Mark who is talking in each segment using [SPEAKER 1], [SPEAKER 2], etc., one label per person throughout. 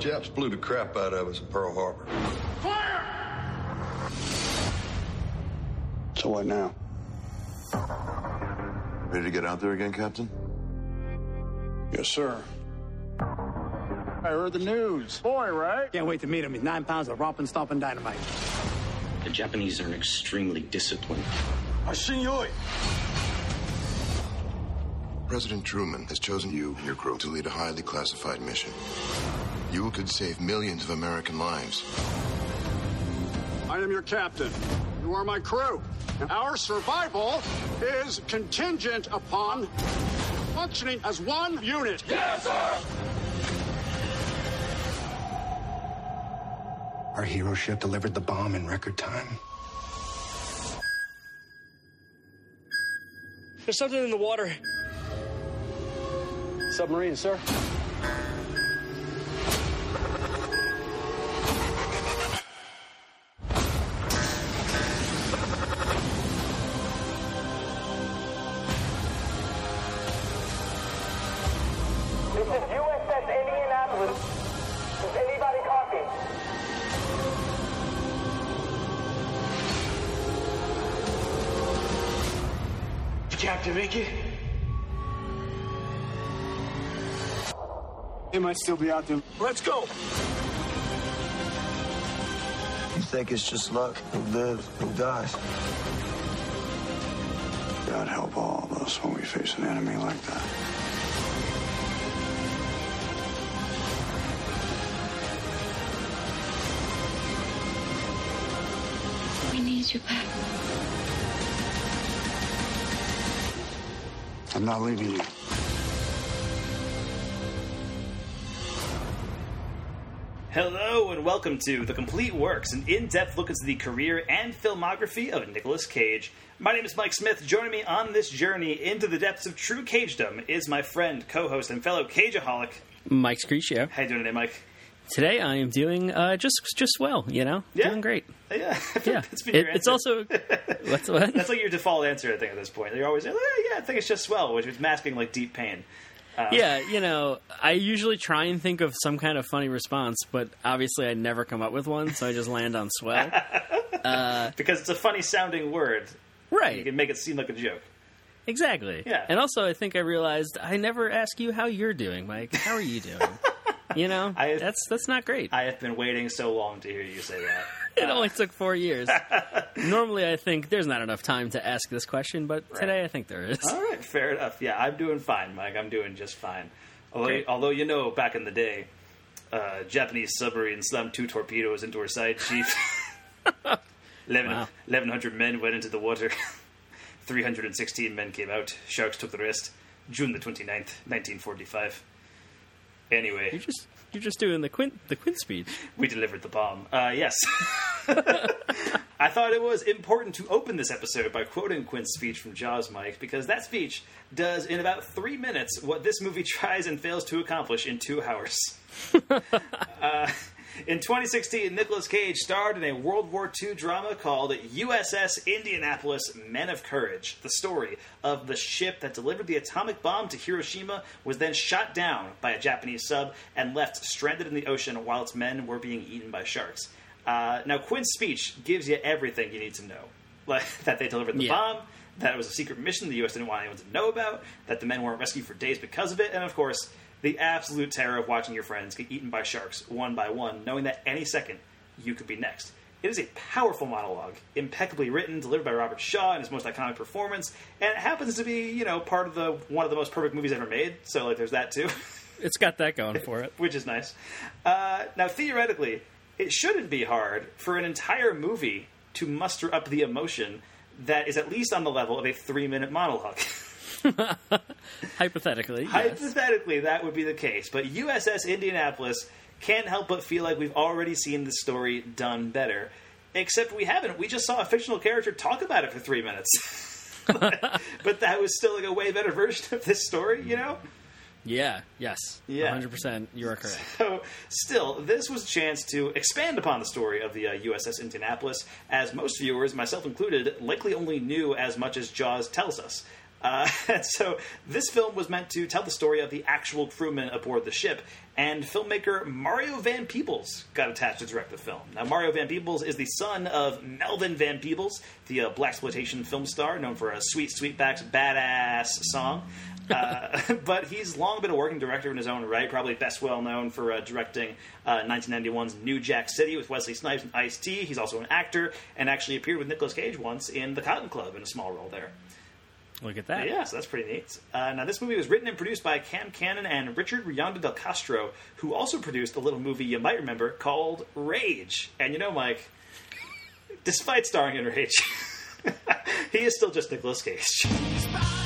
[SPEAKER 1] Japs blew the crap out of us at Pearl Harbor. Fire!
[SPEAKER 2] So what now?
[SPEAKER 3] Ready to get out there again, Captain?
[SPEAKER 2] Yes, sir. I heard the news. Boy, right?
[SPEAKER 4] Can't wait to meet him. He's nine pounds of romping, stomping dynamite.
[SPEAKER 5] The Japanese are extremely disciplined.
[SPEAKER 3] President Truman has chosen you and your crew to lead a highly classified mission. You could save millions of American lives.
[SPEAKER 2] I am your captain. You are my crew. And our survival is contingent upon functioning as one unit. Yes, sir!
[SPEAKER 4] Our hero ship delivered the bomb in record time.
[SPEAKER 6] There's something in the water.
[SPEAKER 2] Submarine, sir. Might still be out there.
[SPEAKER 6] Let's go.
[SPEAKER 7] You think it's just luck? Who lives, who dies?
[SPEAKER 2] God help all of us when we face an enemy like that.
[SPEAKER 8] We need you back.
[SPEAKER 2] I'm not leaving you.
[SPEAKER 9] Hello and welcome to The Complete Works, an in-depth look into the career and filmography of Nicolas Cage. My name is Mike Smith. Joining me on this journey into the depths of true cagedom is my friend, co-host, and fellow cageaholic.
[SPEAKER 10] Mike DeCriscio.
[SPEAKER 9] How you doing today, Mike?
[SPEAKER 10] Today I am doing uh, just just well, you know,
[SPEAKER 9] Yeah.
[SPEAKER 10] doing great.
[SPEAKER 9] Yeah,
[SPEAKER 10] Yeah,
[SPEAKER 9] That's been
[SPEAKER 10] It- it's also what's what?
[SPEAKER 9] That's like your default answer, I think, at this point. You're always like, "Eh, yeah, I think it's just swell, which is masking like deep pain.
[SPEAKER 10] Uh, yeah, you know, I usually try and think of some kind of funny response, but obviously I never come up with one, so I just land on swell.
[SPEAKER 9] Uh, because it's a funny sounding word.
[SPEAKER 10] Right.
[SPEAKER 9] You can make it seem like a joke.
[SPEAKER 10] exactly.
[SPEAKER 9] Yeah.
[SPEAKER 10] and also I think I realized I never ask you how you're doing, Mike. How are you doing? you know,
[SPEAKER 9] I-
[SPEAKER 10] that's that's not great.
[SPEAKER 9] I have been waiting so long to hear you say that.
[SPEAKER 10] it only took four years. Normally, I think there's not enough time to ask this question, but today I think there is.
[SPEAKER 9] All right, fair enough. Yeah, I'm doing fine, Mike. I'm doing just fine. Although,
[SPEAKER 10] Great.
[SPEAKER 9] although you know, back in the day, uh, Japanese submarine slammed two torpedoes into her side, chief. 11,
[SPEAKER 10] Wow.
[SPEAKER 9] 1,100 men went into the water. 316 men came out. Sharks took the rest. June the 29th, 1945. Anyway,
[SPEAKER 10] You're just you're just doing the Quint the Quint speech.
[SPEAKER 9] we delivered the bomb. Uh, yes. I thought it was important to open this episode by quoting Quint's speech from Jaws, Mike, because that speech does, in about three minutes, what this movie tries and fails to accomplish in two hours. uh, in 2016, Nicolas Cage starred in a World War II drama called USS Indianapolis Men of Courage. The story of the ship that delivered the atomic bomb to Hiroshima was then shot down by a Japanese sub and left stranded in the ocean while its men were being eaten by sharks. Uh, now, Quint's speech gives you everything you need to know. Like, that they delivered the
[SPEAKER 10] Yeah.
[SPEAKER 9] bomb, that it was a secret mission the U.S. didn't want anyone to know about, that the men weren't rescued for days because of it, and of course, the absolute terror of watching your friends get eaten by sharks one by one, knowing that any second you could be next. It is a powerful monologue, impeccably written, delivered by Robert Shaw in his most iconic performance, and it happens to be, you know, part of the one of the most perfect movies ever made. So, like, there's that too.
[SPEAKER 10] It's got that going for it.
[SPEAKER 9] which is nice. Uh, now, theoretically, it shouldn't be hard for an entire movie to muster up the emotion that is at least on the level of a three minute monologue.
[SPEAKER 10] Hypothetically, yes.
[SPEAKER 9] Hypothetically, that would be the case, but USS Indianapolis can't help but feel like we've already seen the story done better. Except we haven't. We just saw a fictional character talk about it for three minutes. but that was still like a way better version of this story, you know?
[SPEAKER 10] Yeah, yes,
[SPEAKER 9] Yeah.
[SPEAKER 10] hundred percent. You are correct.
[SPEAKER 9] So, still, this was a chance to expand upon the story of the uh, USS Indianapolis, as most viewers, myself included, likely only knew as much as Jaws tells us. Uh, so this film was meant to tell the story of the actual crewmen aboard the ship, and filmmaker Mario Van Peebles got attached to direct the film. Now, Mario Van Peebles is the son of Melvin Van Peebles, the uh, blaxploitation film star known for a "Sweet Sweetback's Badass" song. Uh, but he's long been a working director in his own right, probably best well known for uh, directing uh, 1991's New Jack City with Wesley Snipes and Ice T. He's also an actor and actually appeared with Nicolas Cage once in The Cotton Club in a small role there.
[SPEAKER 10] Look at that.
[SPEAKER 9] Yeah, so that's pretty neat. Uh, now, this movie was written and produced by Cam Cannon and Richard Rionda del Castro, who also produced a little movie you might remember called Rage. And you know, Mike, despite starring in Rage, he is still just Nicolas Cage.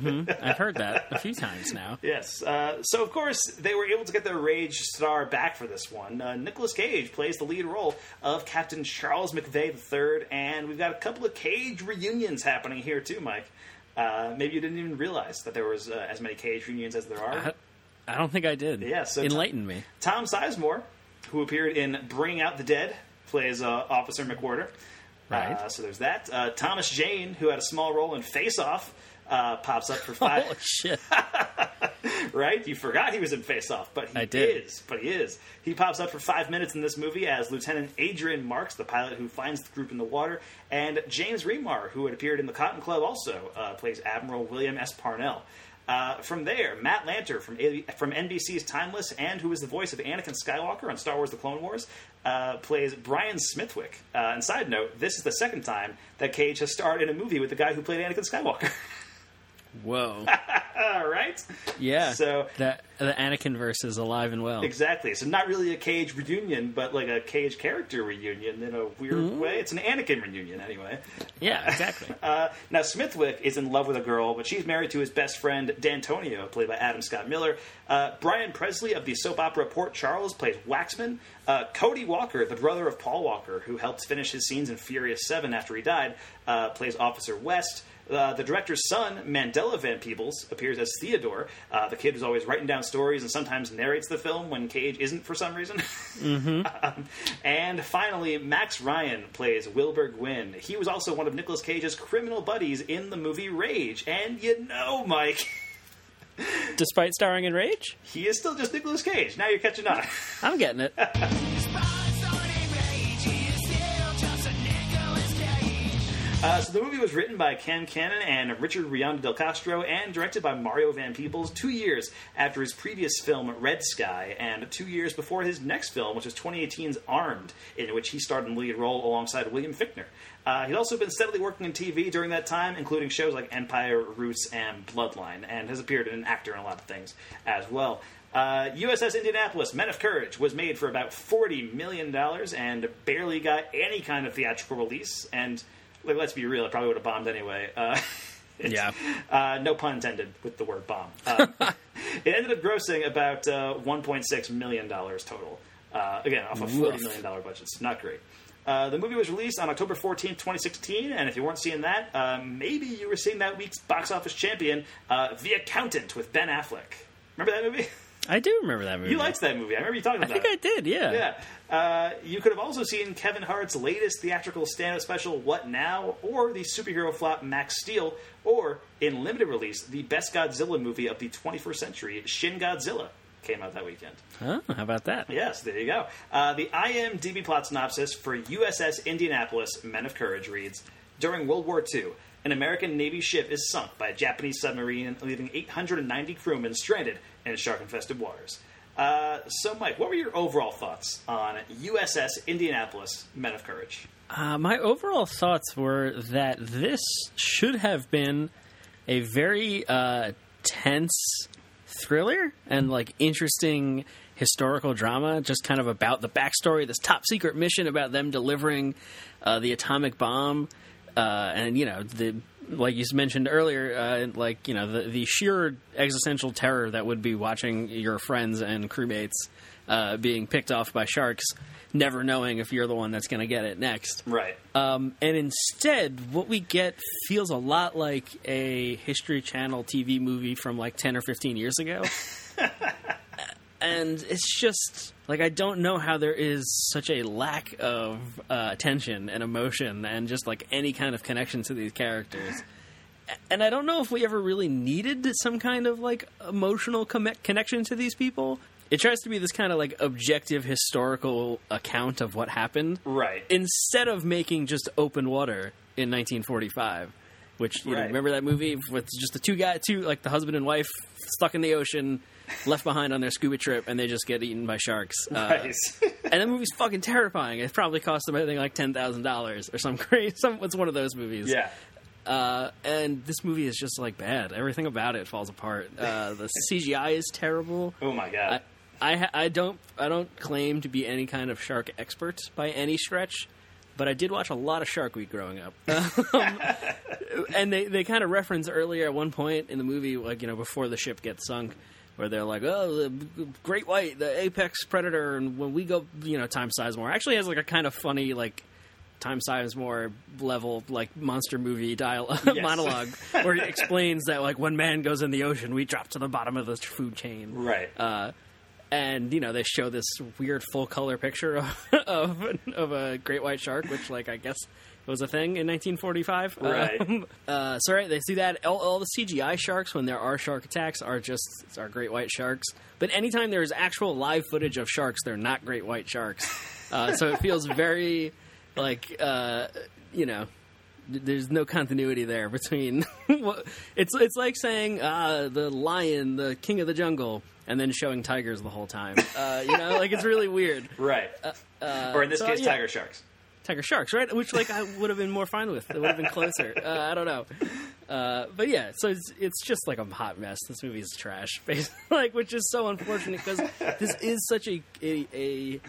[SPEAKER 10] Hmm I've heard that a few times now.
[SPEAKER 9] Yes. Uh, so, of course, they were able to get their Rage star back for this one. Uh, Nicolas Cage plays the lead role of Captain Charles McVay III, and we've got a couple of Cage reunions happening here, too, Mike. Uh, maybe you didn't even realize that there was uh, as many Cage reunions as there are.
[SPEAKER 10] I, I don't think I did.
[SPEAKER 9] Yeah, so
[SPEAKER 10] Enlighten me.
[SPEAKER 9] Tom Sizemore, who appeared in Bringing Out the Dead, plays uh, Officer McWhorter.
[SPEAKER 10] Right.
[SPEAKER 9] Uh, so there's that. Uh, Thomas Jane, who had a small role in Face Off, uh, pops up for five.
[SPEAKER 10] Oh, shit.
[SPEAKER 9] right? You forgot he was in Face Off, but he
[SPEAKER 10] I did.
[SPEAKER 9] is. But he is. He pops up for five minutes in this movie as Lieutenant Adrian Marks, the pilot who finds the group in the water, and James Remar, who had appeared in The Cotton Club, also uh, plays Admiral William S. Parnell. Uh, from there, Matt Lanter from A- from NBC's Timeless and who is the voice of Anakin Skywalker on Star Wars: The Clone Wars, uh, plays Brian Smithwick. Uh, and side note, this is the second time that Cage has starred in a movie with the guy who played Anakin Skywalker.
[SPEAKER 10] Whoa.
[SPEAKER 9] right?
[SPEAKER 10] Yeah.
[SPEAKER 9] So
[SPEAKER 10] that the Anakin verse is alive and well.
[SPEAKER 9] Exactly. So not really a Cage reunion, but like a Cage character reunion in a weird way. It's an Anakin reunion, anyway.
[SPEAKER 10] Yeah, exactly.
[SPEAKER 9] Uh, now Smithwick is in love with a girl, but she's married to his best friend D'Antonio, played by Adam Scott Miller. Uh, Brian Presley of the soap opera Port Charles plays Waxman. Uh, Cody Walker, the brother of Paul Walker, who helped finish his scenes in Furious Seven after he died, uh, plays Officer West. Uh, the director's son, Mandela Van Peebles, appears as Theodore, uh, the kid who's always writing down stories and sometimes narrates the film when Cage isn't for some reason.
[SPEAKER 10] Mm-hmm.
[SPEAKER 9] um, and finally, Max Ryan plays Wilbur Gwynn. He was also one of Nicolas Cage's criminal buddies in the movie Rage. And you know, Mike,
[SPEAKER 10] Despite starring in Rage,
[SPEAKER 9] he is still just Nicolas Cage. Now you're catching on.
[SPEAKER 10] I'm getting it.
[SPEAKER 9] Uh, so the movie was written by Cam Cannon and Richard Rionda del Castro and directed by Mario Van Peebles two years after his previous film Red Sky and two years before his next film, which was 2018's Armed, in which he starred in the lead role alongside William Fichtner. Uh, he'd also been steadily working in TV during that time, including shows like Empire, Roots, and Bloodline, and has appeared as an actor in a lot of things as well. Uh, USS Indianapolis, Men of Courage, was made for about $40 million and barely got any kind of theatrical release. And like, let's be real, it probably would have bombed anyway. Uh,
[SPEAKER 10] Yeah.
[SPEAKER 9] Uh, no pun intended with the word bomb. Uh, it ended up grossing about uh, $1.6 million total. Uh, again, off a $40
[SPEAKER 10] Woof.
[SPEAKER 9] million budget. It's not great. Uh, the movie was released on October 14th, 2016, and if you weren't seeing that, uh, maybe you were seeing that week's box office champion, uh, The Accountant with Ben Affleck. Remember that movie?
[SPEAKER 10] I do remember that movie.
[SPEAKER 9] You liked that movie. I remember you talking about it.
[SPEAKER 10] I think
[SPEAKER 9] it.
[SPEAKER 10] I did. Yeah.
[SPEAKER 9] Yeah. Uh, you could have also seen Kevin Hart's latest theatrical stand-up special, What Now, or the superhero flop Max Steel, or in limited release, the best Godzilla movie of the 21st century, Shin Godzilla, came out that weekend.
[SPEAKER 10] Huh? How about that?
[SPEAKER 9] Yes, there you go. Uh, the IMDb plot synopsis for USS Indianapolis Men of Courage reads During World War II, an American Navy ship is sunk by a Japanese submarine, leaving 890 crewmen stranded in shark infested waters. Uh, so, Mike, what were your overall thoughts on USS Indianapolis Men of Courage?
[SPEAKER 10] Uh, my overall thoughts were that this should have been a very uh, tense thriller and like interesting historical drama, just kind of about the backstory this top secret mission about them delivering uh, the atomic bomb, uh, and you know the like you mentioned earlier, uh, like you know the the sheer existential terror that would be watching your friends and crewmates uh, being picked off by sharks, never knowing if you're the one that's going to get it next.
[SPEAKER 9] Right.
[SPEAKER 10] Um, and instead, what we get feels a lot like a History Channel TV movie from like 10 or 15 years ago. and it's just like I don't know how there is such a lack of uh, tension and emotion and just like any kind of connection to these characters. And I don't know if we ever really needed some kind of like emotional com- connection to these people. It tries to be this kind of like objective historical account of what happened,
[SPEAKER 9] Right.
[SPEAKER 10] Instead of making just open water in 1945, which you know, remember that movie with just the two guy, two like the husband and wife stuck in the ocean, left behind on their scuba trip, and they just get eaten by sharks. Uh,
[SPEAKER 9] Nice.
[SPEAKER 10] and that movie's fucking terrifying. It probably cost them I think like ten thousand dollars or some crazy. Some it's one of those movies.
[SPEAKER 9] yeah.
[SPEAKER 10] Uh, and this movie is just like bad. Everything about it falls apart. Uh, the CGI is terrible.
[SPEAKER 9] Oh my god.
[SPEAKER 10] I, I I don't I don't claim to be any kind of shark expert by any stretch, but I did watch a lot of Shark Week growing up. Um, and they, they kind of reference earlier at one point in the movie, like you know before the ship gets sunk, where they're like, "Oh, the great white, the apex predator," and when we go, you know, Tom Sizemore actually has like a kind of funny like Tom Sizemore level like monster movie dialogue
[SPEAKER 9] Yes.
[SPEAKER 10] monologue where he explains that like when man goes in the ocean we drop to the bottom of the food chain
[SPEAKER 9] right.
[SPEAKER 10] uh, and you know they show this weird full color picture of, of of a great white shark, which like I guess was a thing in 1945.
[SPEAKER 9] Right.
[SPEAKER 10] Um, uh, so right, they see that all, all the CGI sharks when there are shark attacks are just are great white sharks. But anytime there's actual live footage of sharks, they're not great white sharks. Uh, so it feels very like uh, you know there's no continuity there between it's it's like saying uh, the lion, the king of the jungle, and then showing tigers the whole time. Uh, you know, like it's really weird.
[SPEAKER 9] right. or in this
[SPEAKER 10] so,
[SPEAKER 9] case,
[SPEAKER 10] yeah.
[SPEAKER 9] tiger sharks.
[SPEAKER 10] Tiger sharks, right? Which like I would have been more fine with. It would have been closer. Uh, I don't know, uh, but yeah. So it's, it's just like a hot mess. This movie is trash, like which is so unfortunate because this is such a a, a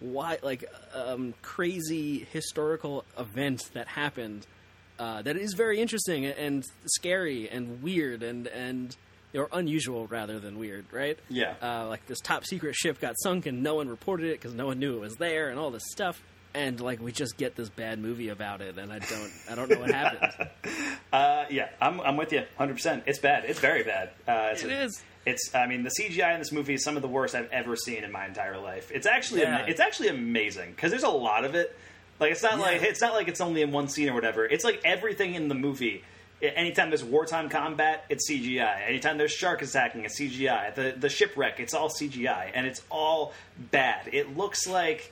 [SPEAKER 10] why like um, crazy historical event that happened uh, that is very interesting and scary and weird and and or unusual rather than weird, right?
[SPEAKER 9] Yeah.
[SPEAKER 10] Uh, like this top secret ship got sunk and no one reported it because no one knew it was there and all this stuff. And like we just get this bad movie about it, and I don't, I don't know what happened.
[SPEAKER 9] Uh, yeah, I'm, I'm with you 100%. It's bad. It's very bad. Uh, it's
[SPEAKER 10] It is.
[SPEAKER 9] It's. I mean, the CGI in this movie is some of the worst I've ever seen in my entire life. It's actually.
[SPEAKER 10] Yeah.
[SPEAKER 9] It's actually amazing because there's a lot of it. Like it's not like it's not like it's only in one scene or whatever. It's like everything in the movie. Anytime there's wartime combat, it's CGI. Anytime there's shark attacking, it's CGI. The the shipwreck, it's all CGI, and it's all bad. It looks like,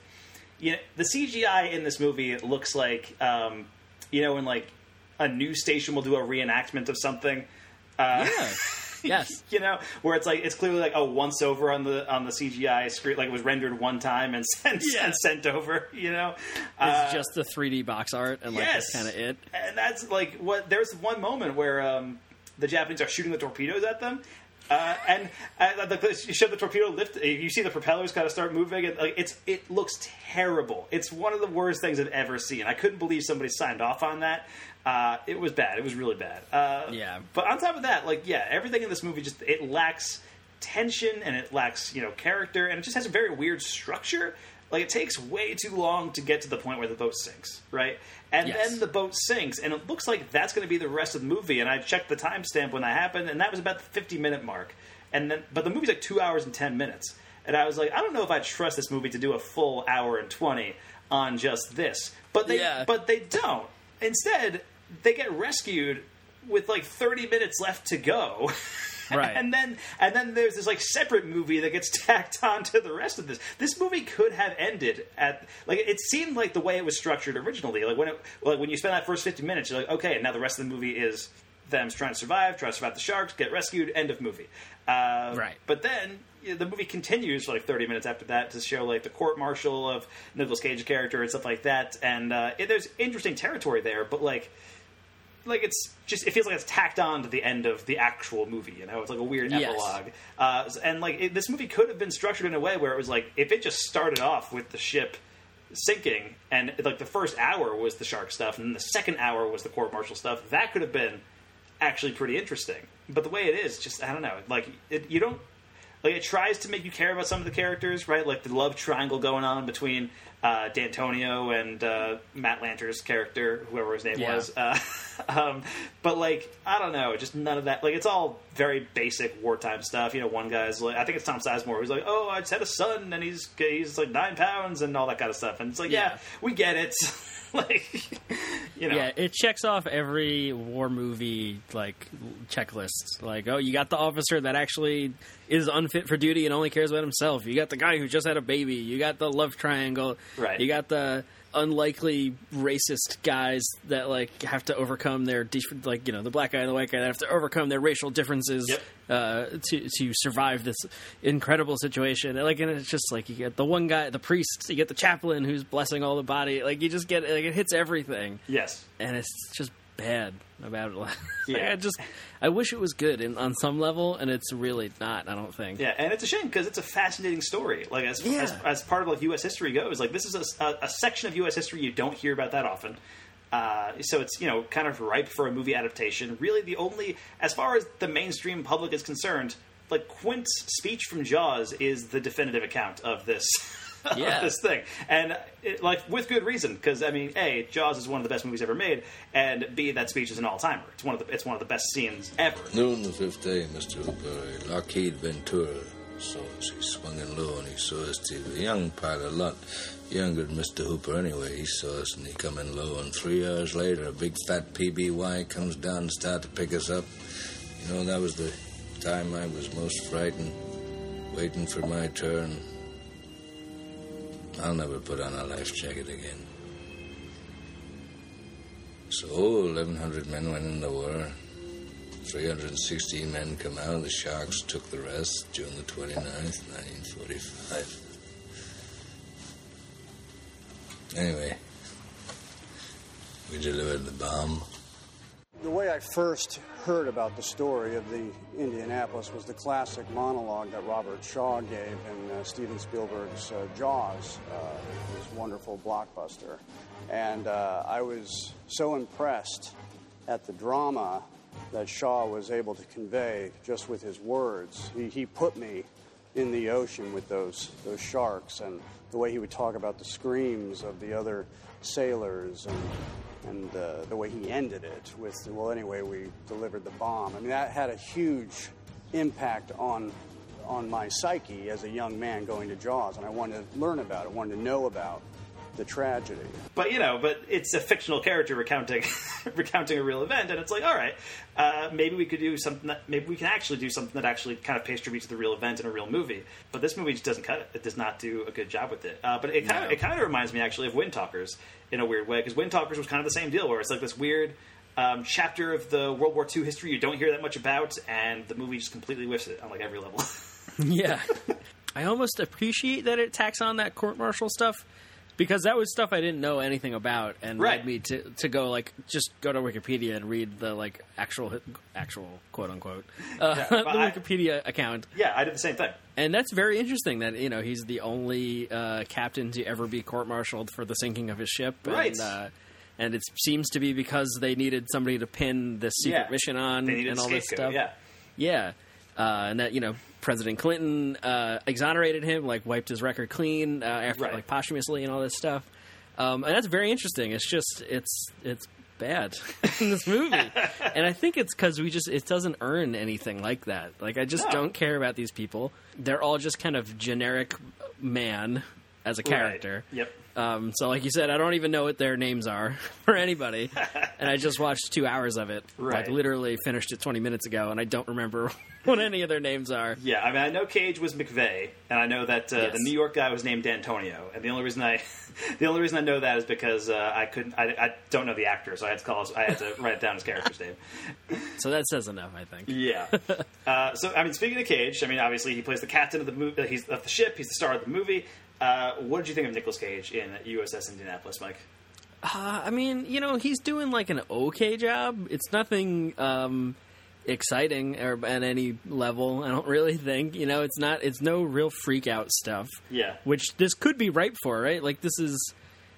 [SPEAKER 9] you know, the CGI in this movie looks like, um, you know, when like a news station will do a reenactment of something. Uh,
[SPEAKER 10] Yeah. Yes.
[SPEAKER 9] you know, where it's like it's clearly like a once over on the on the CGI screen, like it was rendered one time and sent
[SPEAKER 10] Yeah.
[SPEAKER 9] and sent over. You know,
[SPEAKER 10] It's just the 3D box art, and like
[SPEAKER 9] yes.
[SPEAKER 10] that's kind of it.
[SPEAKER 9] and that's like what. There's one moment where um, the Japanese are shooting the torpedoes at them. Uh, and uh, the, the, you show the torpedo lift. You see the propellers kind of start moving. And, like, it's it looks terrible. It's one of the worst things I've ever seen. I couldn't believe somebody signed off on that. Uh, it was bad. It was really bad. Uh,
[SPEAKER 10] Yeah.
[SPEAKER 9] But on top of that, like yeah, everything in this movie just it lacks tension and it lacks you know character and it just has a very weird structure. Like it takes way too long to get to the point where the boat sinks, right? And
[SPEAKER 10] Yes.
[SPEAKER 9] then the boat sinks, and it looks like that's going to be the rest of the movie. And I checked the timestamp when that happened, and that was about the fifty minute mark. And then, but the movie's like two hours and ten minutes, and I was like, I don't know if I trust this movie to do a full hour and twenty on just this. But they,
[SPEAKER 10] Yeah.
[SPEAKER 9] but they don't. Instead, they get rescued with like 30 minutes left to go.
[SPEAKER 10] Right.
[SPEAKER 9] and then and then there's this like separate movie that gets tacked on to the rest of this. This movie could have ended at like it seemed like the way it was structured originally. Like when it like when you spend that first 50 minutes, you're like, okay, and now the rest of the movie is them trying to survive, trying to survive the sharks, get rescued, end of movie. Uh,
[SPEAKER 10] Right.
[SPEAKER 9] But then you know, the movie continues for like 30 minutes after that to show like the court martial of Nicolas Cage's character and stuff like that. And uh, it, there's interesting territory there, but like like it's just it feels like it's tacked on to the end of the actual movie. You know, it's like a weird
[SPEAKER 10] Yes.
[SPEAKER 9] epilogue. Uh, and like it, this movie could have been structured in a way where it was like if it just started off with the ship sinking and like the first hour was the shark stuff and then the second hour was the court martial stuff that could have been actually pretty interesting but the way it is just i don't know like it, you don't like it tries to make you care about some of the characters, right? Like the love triangle going on between uh, D'Antonio and uh, Matt Lanter's character, whoever his name
[SPEAKER 10] Yeah.
[SPEAKER 9] was. Uh, um, but like, I don't know, just none of that. Like, it's all very basic wartime stuff. You know, one guy's like, I think it's Tom Sizemore, who's like, "Oh, I just had a son, and he's he's like nine pounds, and all that kind of stuff." And it's like, yeah,
[SPEAKER 10] Yeah.
[SPEAKER 9] we get it. like, you know,
[SPEAKER 10] Yeah, it checks off every war movie like checklist. Like, oh, you got the officer that actually is unfit for duty and only cares about himself. You got the guy who just had a baby. You got the love triangle.
[SPEAKER 9] Right.
[SPEAKER 10] You got the unlikely racist guys that like have to overcome their like you know the black guy and the white guy that have to overcome their racial differences
[SPEAKER 9] Yep.
[SPEAKER 10] uh, to to survive this incredible situation. And, like, and it's just like you get the one guy, the priest, you get the chaplain who's blessing all the body. Like, you just get like it hits everything
[SPEAKER 9] yes,
[SPEAKER 10] and it's just bad about it. Like,
[SPEAKER 9] Yeah.
[SPEAKER 10] I just I wish it was good in, on some level, and it's really not. I don't think.
[SPEAKER 9] Yeah, and it's a shame because it's a fascinating story. Like as,
[SPEAKER 10] Yeah.
[SPEAKER 9] as as part of like U.S. history goes, like this is a, a, a section of U.S. history you don't hear about that often. Uh, so it's you know kind of ripe for a movie adaptation. Really, the only as far as the mainstream public is concerned, like Quint's speech from Jaws is the definitive account of this. of
[SPEAKER 10] Yeah.
[SPEAKER 9] this thing, and it, like with good reason, because I mean, a Jaws is one of the best movies ever made, and b that speech is an all timer. It's one of the it's one of the best scenes ever.
[SPEAKER 11] Noon the fifth day, Mr. Hooper, Lockheed Ventura saw us. He swung in low and he saw us too. A young pilot, a lot younger than Mr. Hooper anyway. He saw us and he come in low. And three hours later, a big fat PBY comes down and start to pick us up. You know, that was the time I was most frightened, waiting for my turn. I'll never put on a life jacket again. So, 1,100 men went in the war. 316 men come out. The Sharks took the rest June the 29th, 1945. Anyway, we delivered the bomb.
[SPEAKER 2] The way I first heard about the story of the Indianapolis was the classic monologue that Robert Shaw gave in uh, Steven Spielberg's uh, Jaws, uh, his wonderful blockbuster. And uh, I was so impressed at the drama that Shaw was able to convey just with his words. He, he put me in the ocean with those, those sharks and the way he would talk about the screams of the other sailors and and uh, the way he ended it with, well, anyway, we delivered the bomb. I mean, that had a huge impact on on my psyche as a young man going to Jaws, and I wanted to learn about it, wanted to know about the tragedy.
[SPEAKER 9] But you know, but it's a fictional character recounting recounting a real event, and it's like, all right, uh, maybe we could do something that maybe we can actually do something that actually kind of pays tribute to the real event in a real movie. But this movie just doesn't cut it; it does not do a good job with it. Uh, but it kind of
[SPEAKER 10] No.
[SPEAKER 9] it kind of reminds me actually of Wind Talkers in a weird way because Wind Talkers was kind of the same deal, where it's like this weird. Um, chapter of the World War II history you don't hear that much about, and the movie just completely whiffs it on like every level.
[SPEAKER 10] yeah. I almost appreciate that it tacks on that court martial stuff because that was stuff I didn't know anything about and
[SPEAKER 9] Right.
[SPEAKER 10] led me to, to go like just go to Wikipedia and read the like actual actual quote unquote uh,
[SPEAKER 9] Yeah,
[SPEAKER 10] the
[SPEAKER 9] I-
[SPEAKER 10] Wikipedia account.
[SPEAKER 9] yeah, I did the same thing.
[SPEAKER 10] And that's very interesting that you know he's the only uh, captain to ever be court-martialed for the sinking of his ship,
[SPEAKER 9] Right.
[SPEAKER 10] And, uh, and it seems to be because they needed somebody to pin the secret
[SPEAKER 9] Yeah.
[SPEAKER 10] mission on and all this stuff.
[SPEAKER 9] Yeah.
[SPEAKER 10] Yeah, uh, and that you know President Clinton uh, exonerated him, like wiped his record clean uh, after
[SPEAKER 9] Right.
[SPEAKER 10] like posthumously and all this stuff. Um, and that's very interesting. It's just it's it's bad in this movie, and I think it's because we just it doesn't earn anything like that. Like I just
[SPEAKER 9] No.
[SPEAKER 10] don't care about these people. They're all just kind of generic man as a character.
[SPEAKER 9] Right. Yep.
[SPEAKER 10] Um, so, like you said, I don't even know what their names are for anybody, and I just watched two hours of it.
[SPEAKER 9] Right.
[SPEAKER 10] Like literally finished it twenty minutes ago, and I don't remember what any of their names are.
[SPEAKER 9] Yeah, I mean, I know Cage was McVay, and I know that uh,
[SPEAKER 10] Yes.
[SPEAKER 9] the New York guy was named Antonio, And the only reason I, the only reason I know that is because uh, I couldn't, I, I don't know the actor, so I had to call, I had to write down his character's name.
[SPEAKER 10] So that says enough, I think.
[SPEAKER 9] Yeah. uh, so, I mean, speaking of Cage, I mean, obviously he plays the captain of the movie. Uh, he's of the ship. He's the star of the movie. Uh, what did you think of Nicolas Cage in USS Indianapolis, Mike?
[SPEAKER 10] Uh, I mean, you know, he's doing like an okay job. It's nothing um, exciting or at any level. I don't really think. You know, it's not. It's no real freak out stuff.
[SPEAKER 9] Yeah.
[SPEAKER 10] Which this could be ripe for, right? Like this is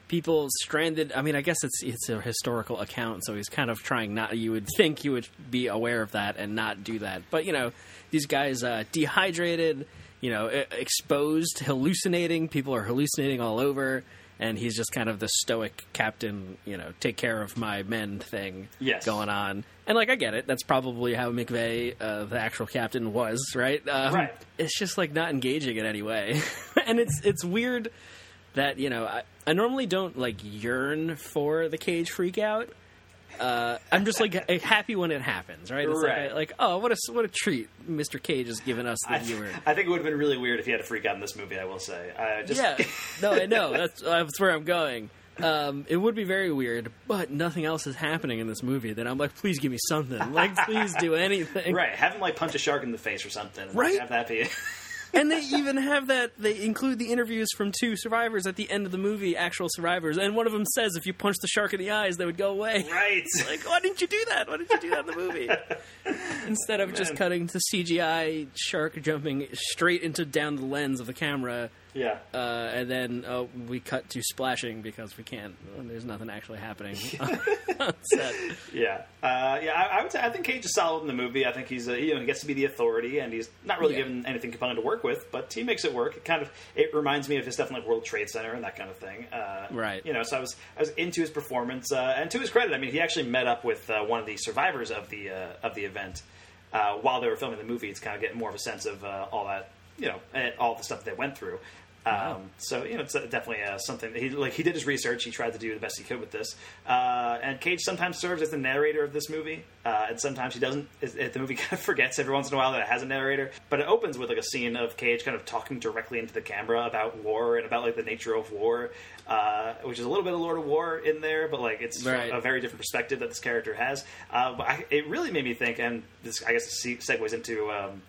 [SPEAKER 10] people stranded. I mean, I guess it's it's a historical account, so he's kind of trying not. You would think you would be aware of that and not do that, but you know, these guys uh, dehydrated, you know, exposed, hallucinating. People are hallucinating all over. And he's just kind of the stoic captain, you know, take care of my men thing
[SPEAKER 9] Yes.
[SPEAKER 10] going on. And like, I get it. That's probably how McVay, uh, the actual captain, was, right? Um,
[SPEAKER 9] Right.
[SPEAKER 10] It's just like not engaging in any way, and it's it's weird that you know I, I normally don't like yearn for the cage freak out. Uh, I'm just like happy when it happens, right? It's
[SPEAKER 9] Right.
[SPEAKER 10] Like, like oh, what a what a treat Mr. Cage has given us the
[SPEAKER 9] I,
[SPEAKER 10] viewer.
[SPEAKER 9] I think it would have been really weird if he had a freak out in this movie. I will say. Uh, just,
[SPEAKER 10] yeah, no, I know that's that's where I'm going. Um, it would be very weird, but nothing else is happening in this movie. That I'm like, please give me something. Like, please do anything.
[SPEAKER 9] right. Have him like punch a shark in the face or something. Like,
[SPEAKER 10] Right.
[SPEAKER 9] Have that be.
[SPEAKER 10] And they even have that they include the interviews from two survivors at the end of the movie actual survivors. And one of them says if you punch the shark in the eyes they would go away.
[SPEAKER 9] Right.
[SPEAKER 10] like why didn't you do that? Why didn't you do that in the movie? Instead of just cutting to cgi shark jumping straight into down the lens of the camera
[SPEAKER 9] Yeah.
[SPEAKER 10] uh, and then uh, we cut to splashing because we can't there's nothing actually happening on set
[SPEAKER 9] Yeah, uh, yeah. I, I would say I think Cage is solid in the movie. I think he's uh, you know he gets to be the authority, and he's not really
[SPEAKER 10] Yeah.
[SPEAKER 9] given anything compelling to work with, but he makes it work. It kind of it reminds me of his stuff in like World Trade Center and that kind of thing. Uh,
[SPEAKER 10] Right.
[SPEAKER 9] You know, so I was I was into his performance, uh, and to his credit, I mean, he actually met up with uh, one of the survivors of the uh, of the event uh, while they were filming the movie. it's kind of getting more of a sense of uh, all that you know and all the stuff they went through. Um, so you know, it's definitely uh, something he like. He did his research. He tried to do the best he could with this. Uh, and Cage sometimes serves as the narrator of this movie, uh, and sometimes he doesn't. It, it- the movie kind of forgets every once in a while that it has a narrator. But it opens with like a scene of Cage kind of talking directly into the camera about war and about like the nature of war, uh, which is a little bit of Lord of War in there, but like it's
[SPEAKER 10] Right.
[SPEAKER 9] a very different perspective that this character has. Uh, but I, it really made me think, and this I guess se- segues into. Um,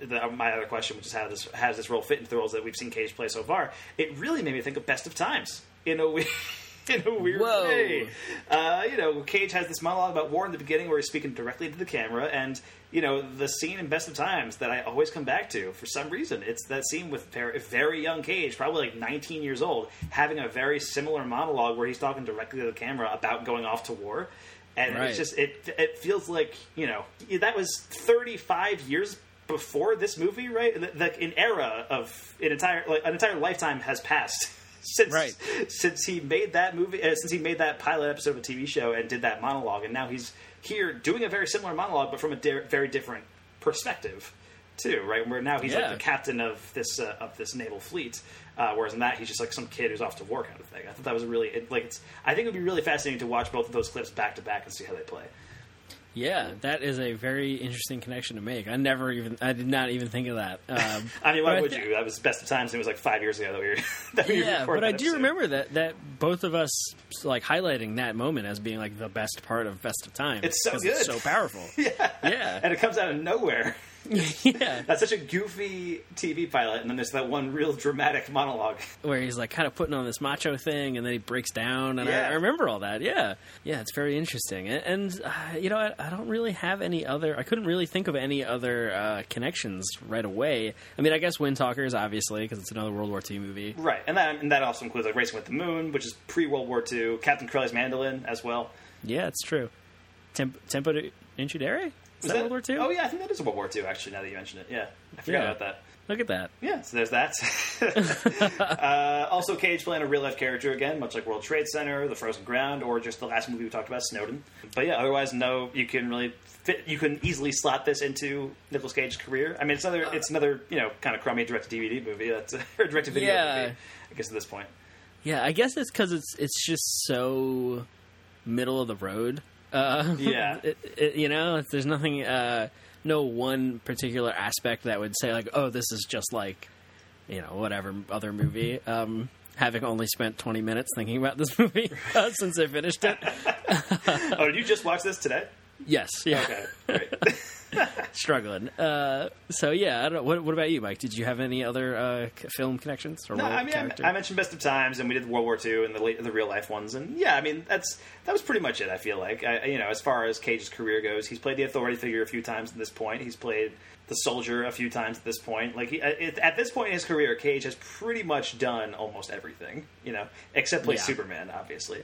[SPEAKER 9] the, my other question, which is how this how does this role fit into the roles that we've seen Cage play so far? It really made me think of Best of Times in a weird, in a weird
[SPEAKER 10] Whoa.
[SPEAKER 9] way. Uh, you know, Cage has this monologue about war in the beginning where he's speaking directly to the camera, and you know the scene in Best of Times that I always come back to for some reason. It's that scene with very, very young Cage, probably like 19 years old, having a very similar monologue where he's talking directly to the camera about going off to war. And
[SPEAKER 10] Right.
[SPEAKER 9] it's just it it feels like you know that was 35 years before this movie, right? The, an era of an entire like an entire lifetime has passed since
[SPEAKER 10] Right.
[SPEAKER 9] since he made that movie, uh, since he made that pilot episode of a TV show and did that monologue, and now he's here doing a very similar monologue, but from a di- very different perspective, too, right? Where now he's
[SPEAKER 10] Yeah.
[SPEAKER 9] like the captain of this uh, of this naval fleet, uh, whereas in that he's just like some kid who's off to war kind of thing. I thought that was really it, like it's. I think it would be really fascinating to watch both of those clips back to back and see how they play.
[SPEAKER 10] Yeah that is a very interesting connection to make i never even i did not even think of that um,
[SPEAKER 9] I mean, why would
[SPEAKER 10] thi-
[SPEAKER 9] you? That was best of times. and It was like five years ago that we were. that we
[SPEAKER 10] yeah, but I do
[SPEAKER 9] episode.
[SPEAKER 10] remember that that both of us like highlighting that moment as being like the best part of Best of times.
[SPEAKER 9] It's so good.
[SPEAKER 10] so powerful.
[SPEAKER 9] Yeah,
[SPEAKER 10] Yeah.
[SPEAKER 9] and it comes out of nowhere.
[SPEAKER 10] yeah,
[SPEAKER 9] That's such a goofy TV pilot, and then there's that one real dramatic monologue.
[SPEAKER 10] where he's like kind of putting on this macho thing, and then he breaks down, and I,
[SPEAKER 9] Yeah.
[SPEAKER 10] I remember all that. Yeah, yeah, it's very interesting. And, and uh, you know, I, I don't really have any other. I couldn't really think of any other uh, connections right away. I mean, I guess Wind Talkers, obviously, because it's another World War II movie.
[SPEAKER 9] Right, and that and that also includes like Racing with the Moon, which is pre World War II. Captain Corelli's Mandolin as well.
[SPEAKER 10] Yeah, it's true. Temp- Tempo de Is that, World War II?
[SPEAKER 9] Oh yeah, I think that is World War II. Actually, now that you mention it, yeah, I forgot
[SPEAKER 10] Yeah.
[SPEAKER 9] about that.
[SPEAKER 10] Look at that.
[SPEAKER 9] Yeah, so there's that. uh, also, Cage playing a real life character again, much like World Trade Center, The Frozen Ground, or just the last movie we talked about, Snowden. But yeah, otherwise, no, you can really fit. You can easily slot this into Nicolas Cage's career. I mean, it's another, it's another, you know, kind of crummy direct to DVD movie. That's or direct to video
[SPEAKER 10] Yeah.
[SPEAKER 9] movie. I guess at this point.
[SPEAKER 10] Yeah, I guess it's because it's it's just so middle of the road. Uh,
[SPEAKER 9] Yeah.
[SPEAKER 10] it, it, you know, there's nothing, uh, no one particular aspect that would say like, oh, this is just like, you know, whatever other movie. Um, having only spent 20 minutes thinking about this movie uh, since I finished it.
[SPEAKER 9] oh, did you just watch this today?
[SPEAKER 10] Yes, yeah,
[SPEAKER 9] Okay,
[SPEAKER 10] struggling. Uh, so yeah, I don't know. What, what about you, Mike? Did you have any other uh, film connections or
[SPEAKER 9] No, I mean,
[SPEAKER 10] character?
[SPEAKER 9] I, mentioned Best of Times, and we did World War II and the late, the real life ones, and yeah, I mean, that's that was pretty much it. I feel like, I, you know, as far as Cage's career goes, he's played the authority figure a few times at this point. He's played the soldier a few times at this point. Like he, it, at this point in his career, Cage has pretty much done almost everything, you know, except play
[SPEAKER 10] Yeah.
[SPEAKER 9] Superman, obviously.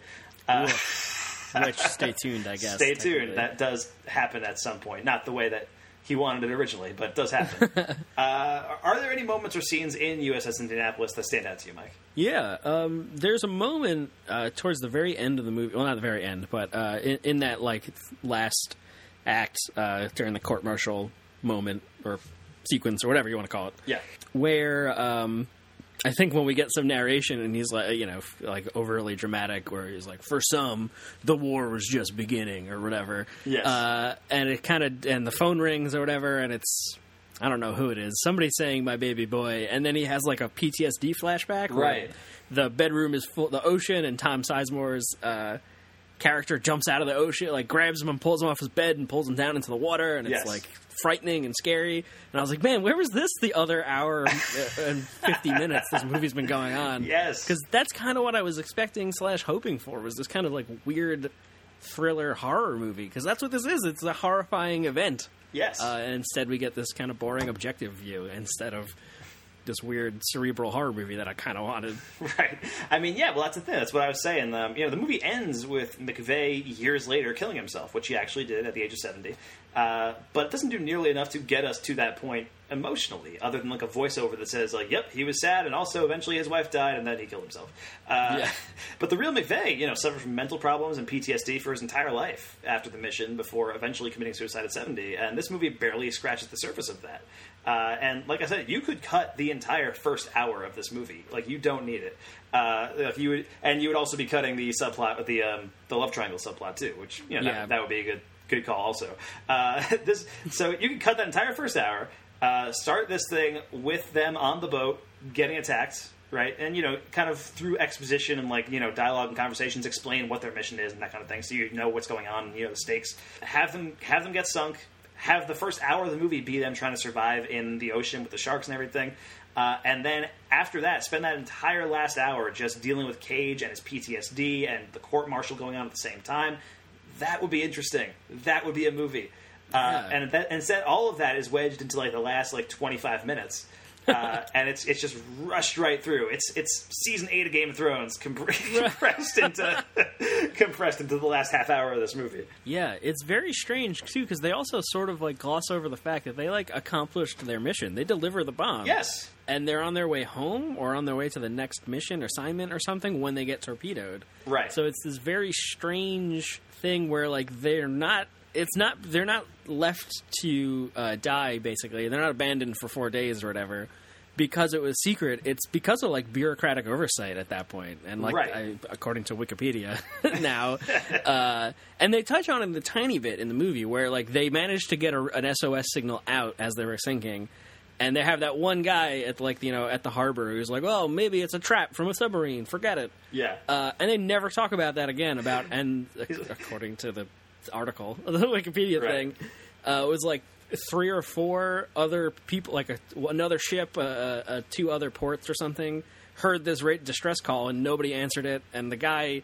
[SPEAKER 9] Uh,
[SPEAKER 10] Which stay tuned, I guess.
[SPEAKER 9] Stay tuned. That does happen at some point. Not the way that he wanted it originally, but it does happen. uh, are there any moments or scenes in USS Indianapolis that stand out to you, Mike?
[SPEAKER 10] Yeah, um, there's a moment uh, towards the very end of the movie. Well, not the very end, but uh, in, in that like last act uh, during the court martial moment or sequence or whatever you want to call it,
[SPEAKER 9] Yeah.
[SPEAKER 10] where um, I think when we get some narration and he's like, you know, like overly dramatic, where he's like, "For some, the war was just beginning" or whatever.
[SPEAKER 9] Yes.
[SPEAKER 10] Uh, and it kind of and the phone rings or whatever, and it's. I don't know who it is. Somebody saying "my baby boy," and then he has like a PTSD flashback.
[SPEAKER 9] Right.
[SPEAKER 10] The bedroom is full, the ocean, and Tom Sizemore's uh, character jumps out of the ocean, like grabs him and pulls him off his bed and pulls him down into the water, and it's like frightening and scary. And I was like, man, where was this the other hour and fifty minutes this movie's been going on?
[SPEAKER 9] Yes.
[SPEAKER 10] because that's kind of what I was expecting slash hoping for was this kind of like weird thriller horror movie because that's what this is. It's a horrifying event.
[SPEAKER 9] Yes.
[SPEAKER 10] Uh, and instead, we get this kind of boring objective view instead of this weird cerebral horror movie that I kind of wanted.
[SPEAKER 9] Right. I mean, yeah. Well, that's the thing. That's what I was saying. Um, you know, the movie ends with McVay years later killing himself, which he actually did at the age of seventy. Uh, but it doesn't do nearly enough to get us to that point emotionally, other than like a voiceover that says, like, "Yep, he was sad, and also eventually his wife died, and then he killed himself." Uh,
[SPEAKER 10] Yeah.
[SPEAKER 9] But the real McVay, you know, suffered from mental problems and PTSD for his entire life after the mission, before eventually committing suicide at seventy. And this movie barely scratches the surface of that. Uh, and like I said, you could cut the entire first hour of this movie. Like you don't need it. Uh, if you would, and you would also be cutting the subplot with the um, the love triangle subplot too, which you know
[SPEAKER 10] Yeah.
[SPEAKER 9] that, that would be a good good call also. Uh, this so you can cut that entire first hour. Uh, start this thing with them on the boat getting attacked, right? And you know, kind of through exposition and like you know dialogue and conversations, explain what their mission is and that kind of thing, so you know what's going on, and, you know the stakes. Have them have them get sunk. Have the first hour of the movie be them trying to survive in the ocean with the sharks and everything. Uh, and then after that, spend that entire last hour just dealing with Cage and his PTSD and the court martial going on at the same time. That would be interesting. That would be a movie. Uh,
[SPEAKER 10] Yeah.
[SPEAKER 9] And that, and instead, all of that is wedged into like the last like twenty five minutes, uh, and it's it's just rushed right through. It's it's season eight of Game of Thrones compre- compressed into compressed into the last half hour of this movie.
[SPEAKER 10] Yeah, it's very strange too because they also sort of like gloss over the fact that they like accomplished their mission. They deliver the bomb.
[SPEAKER 9] Yes.
[SPEAKER 10] And they're on their way home or on their way to the next mission assignment or something when they get torpedoed.
[SPEAKER 9] Right.
[SPEAKER 10] So it's this very strange thing where like they're not it's not they're not left to uh, die basically. They're not abandoned for 4 days or whatever. Because it was secret, it's because of like bureaucratic oversight at that point, and like
[SPEAKER 9] Right.
[SPEAKER 10] I, according to Wikipedia now, uh, and they touch on it a tiny bit in the movie where like they managed to get a, an SOS signal out as they were sinking, and they have that one guy at like you know at the harbor who's like, "Well, maybe it's a trap from a submarine. Forget it."
[SPEAKER 9] Yeah.
[SPEAKER 10] Uh, and they never talk about that again. About and according to the article, the Wikipedia
[SPEAKER 9] Right.
[SPEAKER 10] thing, uh, it was like three or four other people, like a, another ship, uh, uh, two other ports or something, heard this rate distress call and nobody answered it. And the guy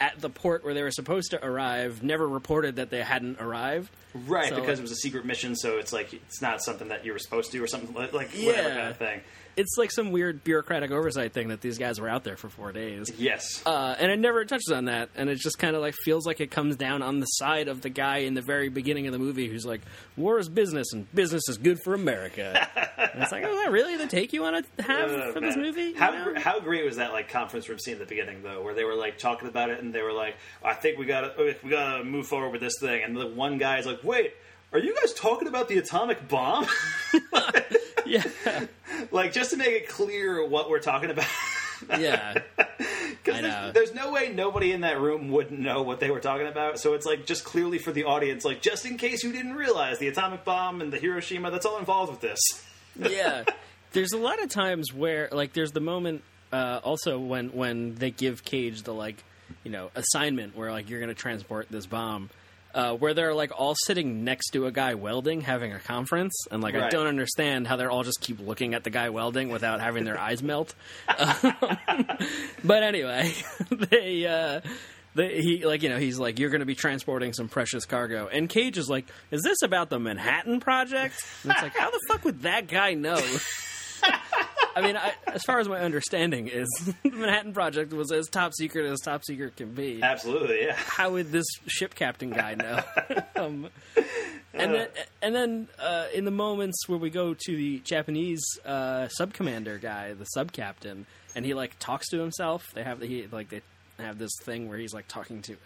[SPEAKER 10] at the port where they were supposed to arrive never reported that they hadn't arrived.
[SPEAKER 9] Right,
[SPEAKER 10] So,
[SPEAKER 9] because it was a secret mission, so it's like it's not something that you were supposed to, or something like, like
[SPEAKER 10] Yeah.
[SPEAKER 9] whatever kind of thing.
[SPEAKER 10] It's like some weird bureaucratic oversight thing that these guys were out there for four days.
[SPEAKER 9] Yes.
[SPEAKER 10] Uh, and it never touches on that, and it just kind of like feels like it comes down on the side of the guy in the very beginning of the movie who's like, "War is business, and business is good for America." and it's like, oh, is that really the take you want to have
[SPEAKER 9] Oh,
[SPEAKER 10] for this
[SPEAKER 9] man.
[SPEAKER 10] movie? You
[SPEAKER 9] How
[SPEAKER 10] know?
[SPEAKER 9] how great was that like conference room scene at the beginning though, where they were like talking about it and they were like, "I think we got to we got to move forward with this thing," and the one guy is like, "Wait." Are you guys talking about the atomic bomb?
[SPEAKER 10] yeah,
[SPEAKER 9] like just to make it clear what we're talking about.
[SPEAKER 10] yeah,
[SPEAKER 9] Because there's, there's no way nobody in that room wouldn't know what they were talking about. So it's like just clearly for the audience, like just in case you didn't realize the atomic bomb and the Hiroshima, that's all involved with this.
[SPEAKER 10] yeah. There's a lot of times where, like, there's the moment uh, also when when they give Cage the like, you know, assignment where like you're going to transport this bomb, uh, where they're like all sitting next to a guy welding, having a conference, and like I don't understand how they're all just keep looking at the guy welding without having their eyes melt. Um, but anyway, they. Uh, they, he like you know he's like you're going to be transporting some precious cargo and Cage is like is this about the Manhattan Project and it's like how the fuck would that guy know I mean, I, as far as my understanding is, the Manhattan Project was as top secret as top secret can be.
[SPEAKER 9] Absolutely, yeah.
[SPEAKER 10] How would this ship captain guy know? um, and then, and then uh, in the moments where we go to the Japanese uh, sub commander guy, the sub captain, and he like talks to himself. They have the, he like they have this thing where he's like talking to.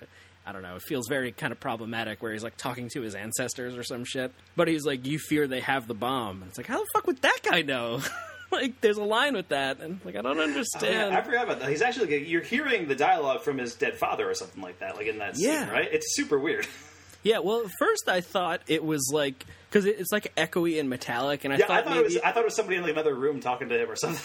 [SPEAKER 10] I don't know. It feels very kind of problematic where he's like talking to his ancestors or some shit. But he's like, "You fear they have the bomb." And it's like, how the fuck would that guy know? like, there's a line with that, and like, I don't
[SPEAKER 9] Oh,
[SPEAKER 10] understand.
[SPEAKER 9] yeah, I forgot about that. He's actually you're hearing the dialogue from his dead father or something like that, like in that
[SPEAKER 10] Yeah.
[SPEAKER 9] scene, right? It's super weird.
[SPEAKER 10] Yeah, well, at first I thought it was like because it's like echoey and metallic, and I
[SPEAKER 9] yeah,
[SPEAKER 10] thought
[SPEAKER 9] I thought
[SPEAKER 10] maybe
[SPEAKER 9] it was. I thought it was somebody in like another room talking to him or something.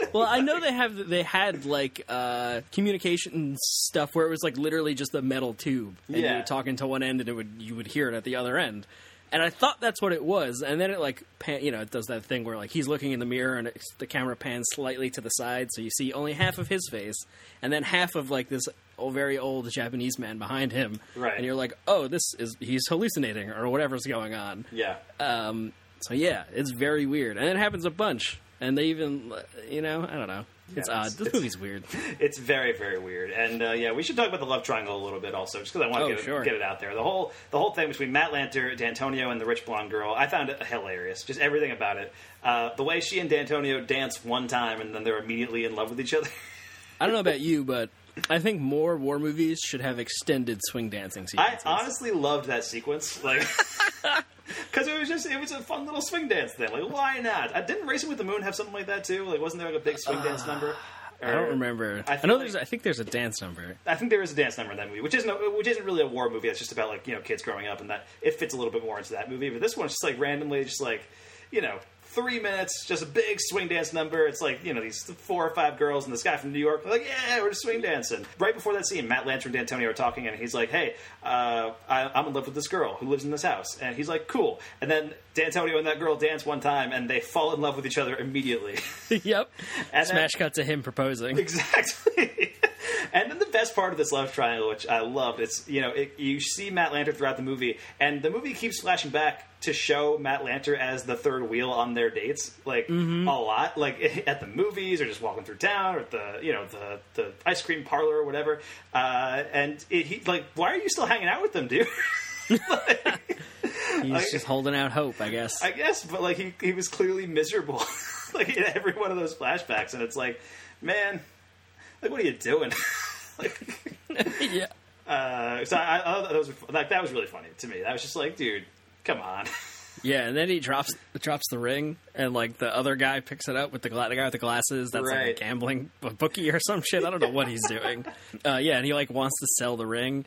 [SPEAKER 10] well, I know they have they had like uh, communication stuff where it was like literally just a metal tube, and you
[SPEAKER 9] Yeah.
[SPEAKER 10] talking to one end, and it would you would hear it at the other end. And I thought that's what it was, and then it like pan, you know it does that thing where like he's looking in the mirror and the camera pans slightly to the side, so you see only half of his face, and then half of like this very old Japanese man behind him,
[SPEAKER 9] Right.
[SPEAKER 10] And you're like, oh, this is he's hallucinating or whatever's going on.
[SPEAKER 9] yeah,
[SPEAKER 10] Um, so yeah, it's very weird, and it happens a bunch. And they even, you know, I don't know. It's
[SPEAKER 9] Yeah,
[SPEAKER 10] odd.
[SPEAKER 9] it's-
[SPEAKER 10] This
[SPEAKER 9] it's-
[SPEAKER 10] movie's weird.
[SPEAKER 9] it's very very weird. And uh, yeah, we should talk about the love triangle a little bit also, just because I want
[SPEAKER 10] Oh,
[SPEAKER 9] to get,
[SPEAKER 10] sure.
[SPEAKER 9] it, get it out there. The whole the whole thing between Matt Lanter, D'Antonio, and the rich blonde girl, I found it hilarious. Just everything about it. Uh, the way she and D'Antonio dance one time, and then they're immediately in love with each other.
[SPEAKER 10] I don't know about you, but I think more war movies should have extended swing dancing
[SPEAKER 9] I honestly loved that sequence, like because it was just it was a fun little swing dance thing. Like, why not? I didn't Racing with the Moon have something like that too? Like, wasn't there like a big swing dance uh, number?
[SPEAKER 10] I don't remember.
[SPEAKER 9] I
[SPEAKER 10] I, know
[SPEAKER 9] like-
[SPEAKER 10] there's. I think there's a dance number.
[SPEAKER 9] I think there is a dance number in that movie, which isn't a, which isn't really a war movie. It's just about like you know kids growing up, and that it fits a little bit more into that movie. But this one's just like randomly, just like you know, three minutes, just a big swing dance number. It's like you know these four or five girls and this guy from New York, like yeah, we're just swing dancing. Right before that scene, Matt Lanter and D'Antonio are talking, and he's like, hey, uh, I, I'm in love with this girl who lives in this house, and he's like, cool. And then D'Antonio and that girl dance one time, and they fall in love with each other immediately.
[SPEAKER 10] yep.
[SPEAKER 9] And then-
[SPEAKER 10] Smash cut to him proposing.
[SPEAKER 9] Exactly. and then the best part of this love triangle, which I loved, it's you know it, you see Matt Lanter throughout the movie, and the movie keeps flashing back to show Matt Lanter as the third wheel on their dates, like a lot, like at the movies or just walking through town or at the you know the the ice cream parlor or whatever. Uh, and it, he like, why are you still hanging out with them, dude?
[SPEAKER 10] He's
[SPEAKER 9] like-
[SPEAKER 10] just holding out hope, I guess.
[SPEAKER 9] I guess, but like he he was clearly miserable, like in every one of those flashbacks, and it's like, man, like what are you doing? like,
[SPEAKER 10] yeah.
[SPEAKER 9] uh, so I, I that was like that was really funny to me. That was just like, dude, come on.
[SPEAKER 10] Yeah, and then he drops drops the ring, and like the other guy picks it up with the, gla- the guy with the glasses. That's like a
[SPEAKER 9] Right.
[SPEAKER 10] gambling bookie or some shit. I don't know what he's doing. Uh, yeah, and he like wants to sell the ring,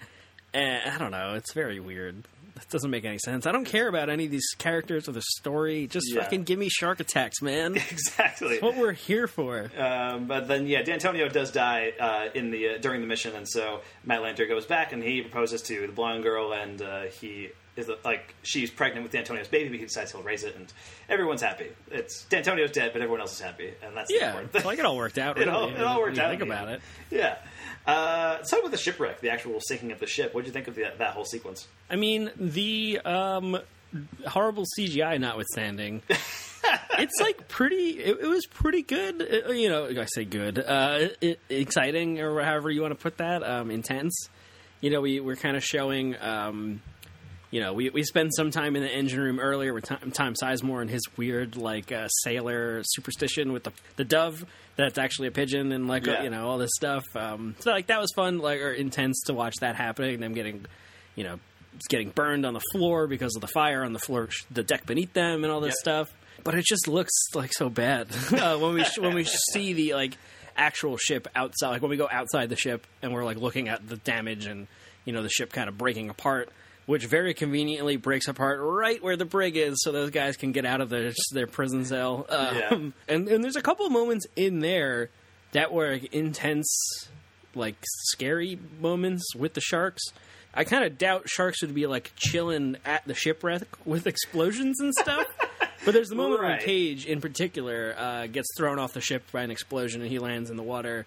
[SPEAKER 10] and I don't know. It's very weird. It doesn't make any sense. I don't care about any of these characters or the story. Just
[SPEAKER 9] Yeah.
[SPEAKER 10] fucking give me shark attacks, man.
[SPEAKER 9] exactly.
[SPEAKER 10] That's what we're here for.
[SPEAKER 9] Um, but then, yeah, D'Antonio does die uh, in the uh, during the mission, and so Matt Lanter goes back and he proposes to the blonde girl, and uh, he is that like she's pregnant with D'Antonio's baby, but he decides he'll raise it, and everyone's happy. It's D'Antonio's dead, but everyone else is happy, and that's the
[SPEAKER 10] Yeah,
[SPEAKER 9] thing.
[SPEAKER 10] like it all worked out.
[SPEAKER 9] It all- it all worked out
[SPEAKER 10] Think about it.
[SPEAKER 9] Yeah. Uh, let's talk about the shipwreck, the actual sinking of the ship. What did you think of the, that whole sequence?
[SPEAKER 10] I mean, the um, horrible CGI notwithstanding, it's like pretty. It, it was pretty good. Uh, you know, I say good, uh, it, exciting, or however you want to put that. Um, intense. You know, we we're kind of showing. Um, you know, we we spend some time in the engine room earlier with Tom, Tom Sizemore and his weird like uh, sailor superstition with the the dove that's actually a pigeon and like uh,
[SPEAKER 9] Yeah.
[SPEAKER 10] you know all this stuff. Um, so like that was fun, like or intense to watch that happening. Them getting, you know, getting burned on the floor because of the fire on the floor, the deck beneath them, and all this
[SPEAKER 9] Yep.
[SPEAKER 10] stuff. But it just looks like so bad uh, when we when we see the like actual ship outside. Like when we go outside the ship and we're like looking at the damage and you know the ship kind of breaking apart. Which very conveniently breaks apart right where the brig is, so those guys can get out of their their prison cell. Um,
[SPEAKER 9] Yeah.
[SPEAKER 10] And and there's a couple moments in there that were intense, like scary moments with the sharks. I kind of doubt sharks would be like chilling at the shipwreck with explosions and stuff. but there's the moment
[SPEAKER 9] Right.
[SPEAKER 10] when Cage, in particular, uh, gets thrown off the ship by an explosion and he lands in the water.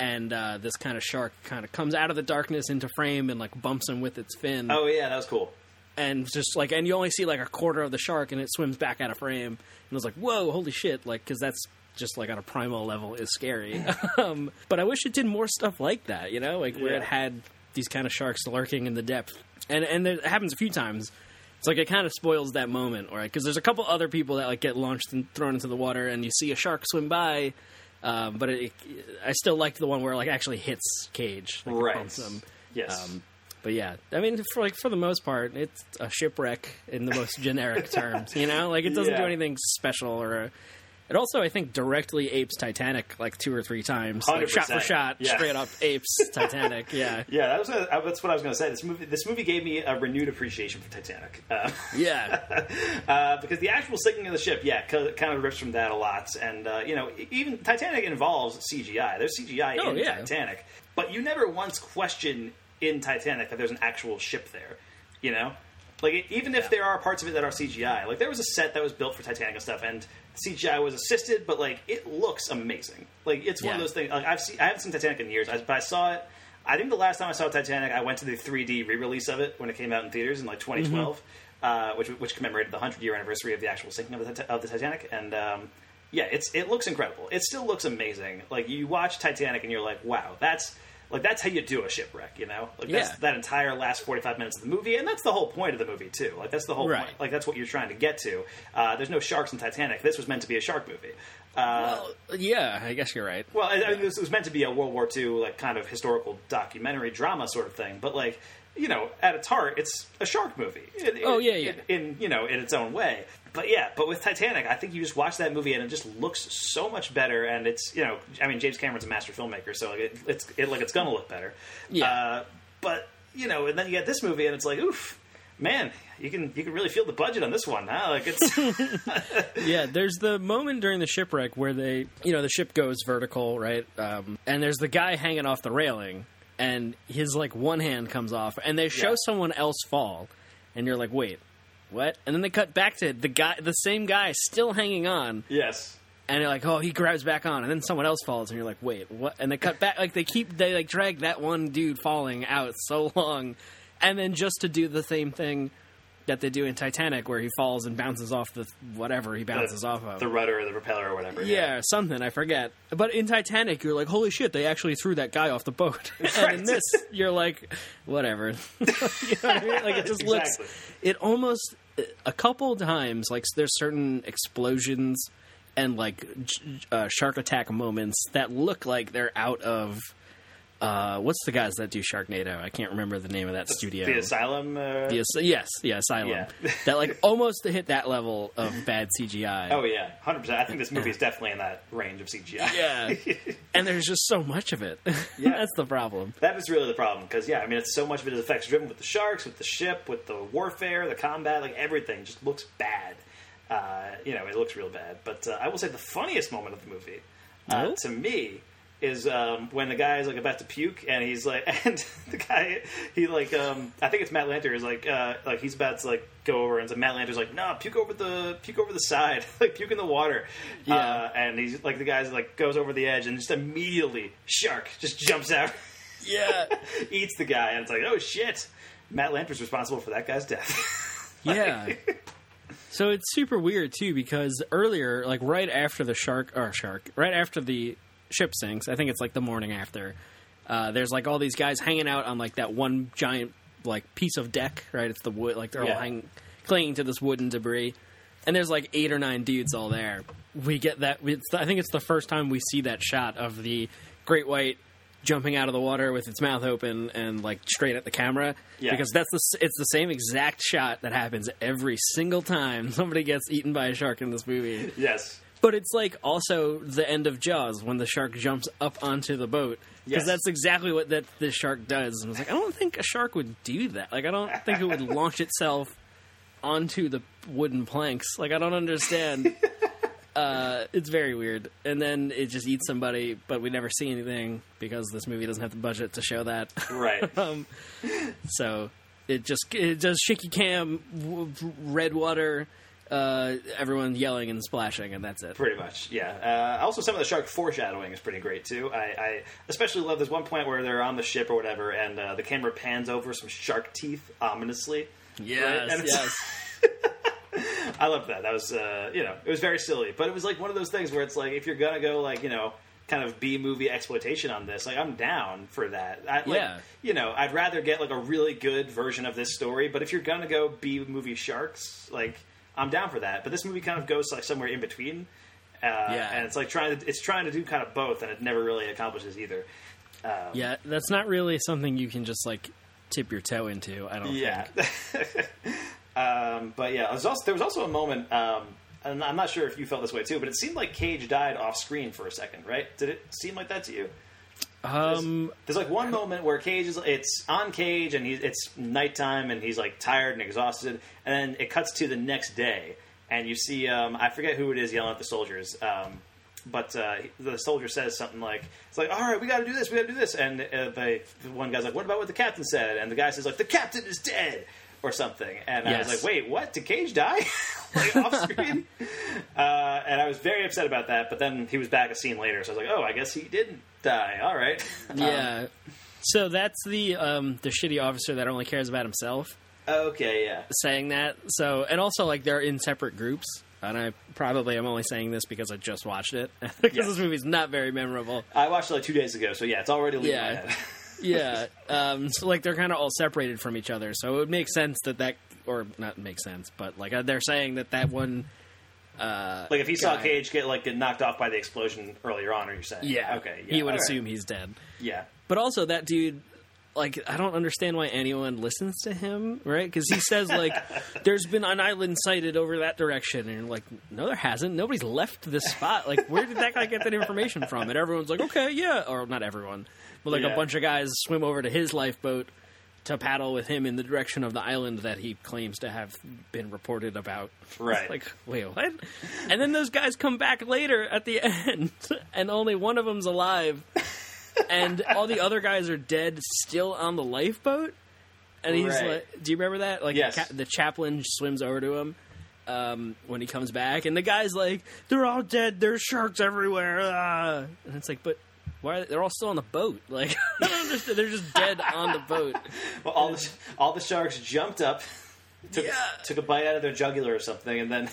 [SPEAKER 10] And uh, this kind of shark kind of comes out of the darkness into frame and like bumps him with its fin.
[SPEAKER 9] Oh yeah, that was cool.
[SPEAKER 10] and just like and you only see like a quarter of the shark and it swims back out of frame. And I was like whoa holy shit like because that's just like on a primal level is scary. Um, but i wish it did more stuff like that you know like where it had these kind of sharks lurking in the depth. And and it happens a few times. It's like it kind of spoils that moment right? Because there's a couple other people that like get launched and thrown into the water and you see a shark swim by um, but it, I still liked the one where it like actually hits Cage, like,
[SPEAKER 9] Right.
[SPEAKER 10] him.
[SPEAKER 9] Yes.
[SPEAKER 10] Um, but yeah, I mean, for like for the most part, it's a shipwreck in the most generic terms. You know, like it doesn't do anything special or. It also, I think, directly apes Titanic like two or three times, like shot for shot,
[SPEAKER 9] Yeah.
[SPEAKER 10] straight up apes Titanic. Yeah,
[SPEAKER 9] Yeah, that was that's what I was going to say. This movie, this movie gave me a renewed appreciation for Titanic. Uh,
[SPEAKER 10] yeah,
[SPEAKER 9] uh, because the actual sinking of the ship, yeah, kind of rips from that a lot. And uh, you know, even Titanic involves CGI. There's CGI
[SPEAKER 10] Oh,
[SPEAKER 9] in
[SPEAKER 10] yeah.
[SPEAKER 9] Titanic, but you never once question in Titanic that there's an actual ship there. You know, like even if there are parts of it that are CGI, like there was a set that was built for Titanic and stuff, and CGI was assisted, but like it looks amazing. Like it's one of those things. Like I've seen, I haven't seen Titanic in years, I, but I saw it. I think the last time I saw Titanic, I went to the 3D re-release of it when it came out in theaters in like 2012, uh, which which commemorated the 100 year anniversary of the actual sinking of the, of the Titanic. And um, yeah, it's it looks incredible. It still looks amazing. Like you watch Titanic and you're like, wow, that's like that's how you do a shipwreck. You know, like that's
[SPEAKER 10] Yeah.
[SPEAKER 9] that entire last 45 minutes of the movie, and that's the whole point of the movie too. Like that's the whole
[SPEAKER 10] Right.
[SPEAKER 9] point. Like that's what you're trying to get to. Uh, there's no sharks in Titanic. This was meant to be a shark movie. Uh,
[SPEAKER 10] yeah. I guess you're right.
[SPEAKER 9] well, I, I mean, this was meant to be a World War II like kind of historical documentary drama sort of thing, but like you know, at its heart, it's a shark movie. In,
[SPEAKER 10] Oh, yeah, yeah.
[SPEAKER 9] In, in you know, in its own way. But yeah, but with Titanic, I think you just watch that movie and it just looks so much better. And it's you know, I mean, James Cameron's a master filmmaker, so like it, it's it, like it's gonna look better.
[SPEAKER 10] Yeah.
[SPEAKER 9] Uh, but you know, and then you get this movie and it's like, oof, man, you can you can really feel the budget on this one, huh? Like it's
[SPEAKER 10] yeah, there's the moment during the shipwreck where they, you know, the ship goes vertical, right? Um, and there's the guy hanging off the railing, and his like one hand comes off, and they show
[SPEAKER 9] Yeah.
[SPEAKER 10] someone else fall, and you're like, wait, what? And then they cut back to the guy, the same guy, still hanging on,
[SPEAKER 9] yes.
[SPEAKER 10] and you're like, oh, he grabs back on, and then someone else falls, and you're like, wait, what? And they cut back, like they keep, they like drag that one dude falling out so long, and then just to do the same thing. That they do in Titanic, where he falls and bounces off the whatever he bounces
[SPEAKER 9] the,
[SPEAKER 10] off of.
[SPEAKER 9] the rudder or the propeller or whatever.
[SPEAKER 10] Yeah, something I forget. But in Titanic, you're like, holy shit, they actually threw that guy off the boat. and in this, you're like, whatever. you know what I mean? Like it just looks. It almost a couple times like there's certain explosions and like uh, shark attack moments that look like they're out of. Uh, what's the guys that do Sharknado? I can't remember the name of that studio.
[SPEAKER 9] The asylum. Uh,
[SPEAKER 10] The as- yes, the asylum.
[SPEAKER 9] Yeah.
[SPEAKER 10] that like almost hit that level of bad CGI.
[SPEAKER 9] Oh yeah, hundred percent. I think this movie is definitely in that range of CGI.
[SPEAKER 10] Yeah. and there's just so much of it.
[SPEAKER 9] Yeah.
[SPEAKER 10] That's the problem.
[SPEAKER 9] That is really the problem because yeah, I mean, it's so much of it is effects driven with the sharks, with the ship, with the warfare, the combat, like everything just looks bad. Uh, you know, it looks real bad. But uh, I will say the funniest moment of the movie uh, to me is um, when the guy is like about to puke and he's like and the guy he like um I think it's Matt Lanter is like uh like he's about to like go over and so Matt Lanter's like no puke over the puke over the side like puke in the water
[SPEAKER 10] Yeah.
[SPEAKER 9] uh, and he's like the guy's like goes over the edge and just immediately shark just jumps out
[SPEAKER 10] Yeah.
[SPEAKER 9] eats the guy and it's like oh shit Matt Lanter's responsible for that guy's death
[SPEAKER 10] yeah. So it's super weird too because earlier, like right after the shark or shark, right after the ship sinks, I think it's like the morning after. Uh, there's like all these guys hanging out on like that one giant like piece of deck, right? It's the wood, like they're
[SPEAKER 9] Yeah.
[SPEAKER 10] all hang, clinging to this wooden debris, and there's like eight or nine dudes all there. We get that. I think it's the first time we see that shot of the great white jumping out of the water with its mouth open and like straight at the camera.
[SPEAKER 9] Yeah.
[SPEAKER 10] Because that's the it's the same exact shot that happens every single time somebody gets eaten by a shark in this movie.
[SPEAKER 9] yes
[SPEAKER 10] But it's like also the end of Jaws when the shark jumps up onto the boat because
[SPEAKER 9] Yes.
[SPEAKER 10] that's exactly what that this shark does. And I was like, I don't think a shark would do that. Like, I don't think it would launch itself onto the wooden planks. Like, I don't understand. Uh, it's very weird, and then it just eats somebody, but we never see anything because this movie doesn't have the budget to show that.
[SPEAKER 9] Right.
[SPEAKER 10] um, so it just it does shaky cam, w- red water, uh, everyone yelling and splashing, and that's it.
[SPEAKER 9] Pretty much, yeah. Uh, also, some of the shark foreshadowing is pretty great too. I, I especially love this one point where they're on the ship or whatever, and uh, the camera pans over some shark teeth ominously.
[SPEAKER 10] Yes,
[SPEAKER 9] And
[SPEAKER 10] yes.
[SPEAKER 9] I loved that. That was, uh, you know, it was very silly, but it was like one of those things where it's like if you're gonna go like you know. Kind of B movie exploitation on this, like I'm down for that. I, like,
[SPEAKER 10] Yeah.
[SPEAKER 9] you know, I'd rather get like a really good version of this story. But if you're gonna go B movie sharks, like I'm down for that. But this movie kind of goes like somewhere in between. Uh,
[SPEAKER 10] Yeah.
[SPEAKER 9] and it's like trying to it's trying to do kind of both, and it never really accomplishes either. Um,
[SPEAKER 10] Yeah, that's not really something you can just like tip your toe into. I don't
[SPEAKER 9] yeah.
[SPEAKER 10] think.
[SPEAKER 9] um, but yeah, there was, also, there was also a moment, um, and I'm not sure if you felt this way too, but it seemed like Cage died off screen for a second, right? Did it seem like that to you?
[SPEAKER 10] Um,
[SPEAKER 9] There's like one moment where Cage is it's on Cage and he's it's nighttime and he's like tired and exhausted, and then it cuts to the next day and you see um, I forget who it is yelling at the soldiers. Um, but uh, the soldier says something like, "It's like, all right, we got to do this, we got to do this." And uh, the one guy's like, "What about what the captain said?" And the guy says like, "The captain is dead." Or something, and I was like, "Wait, what? Did Cage die like off screen?" uh, and I was very upset about that. But then he was back a scene later, so I was like, "Oh, I guess he didn't die." All right,
[SPEAKER 10] yeah. So that's the um, the shitty officer that only cares about himself
[SPEAKER 9] Okay, yeah.
[SPEAKER 10] saying that. So and also like they're in separate groups. And I probably am only saying this because I just watched it because
[SPEAKER 9] Yes.
[SPEAKER 10] this movie's not very memorable.
[SPEAKER 9] I watched it like two days ago, so yeah, it's already leaving my
[SPEAKER 10] Yeah.
[SPEAKER 9] Head.
[SPEAKER 10] yeah. Um, so like they're kind of all separated from each other. So it would make sense that that or not make sense, but like uh, they're saying that that one. Uh,
[SPEAKER 9] like if he saw
[SPEAKER 10] guy-
[SPEAKER 9] Cage get like get knocked off by the explosion earlier on, are you saying?
[SPEAKER 10] Yeah.
[SPEAKER 9] Okay. Yeah.
[SPEAKER 10] he would
[SPEAKER 9] all right.
[SPEAKER 10] assume he's dead.
[SPEAKER 9] Yeah.
[SPEAKER 10] But also that dude, like, I don't understand why anyone listens to him, right? Because he says like, "There's been an island sighted over that direction," and you're like, "No, there hasn't. Nobody's left this spot. Like, where did that guy get that information from?" And everyone's like, "Okay, yeah," or not everyone, but like
[SPEAKER 9] Yeah.
[SPEAKER 10] a bunch of guys swim over to his lifeboat to paddle with him in the direction of the island that he claims to have been reported about.
[SPEAKER 9] Right.
[SPEAKER 10] like, wait, what? And then those guys come back later at the end, and only one of them's alive and all the other guys are dead, still on the lifeboat. And he's
[SPEAKER 9] Right.
[SPEAKER 10] like, "Do you remember that? Like,
[SPEAKER 9] Yes.
[SPEAKER 10] the, ca- the chaplain swims over to him um, when he comes back, and the guy's like, "They're all dead. There's sharks everywhere." ah." And it's like, but why? Are they, they're all still on the boat. Like, I don't understand. They're just dead on the boat.
[SPEAKER 9] Well, all the all the sharks jumped up, took,
[SPEAKER 10] Yeah.
[SPEAKER 9] took a bite out of their jugular or something, and then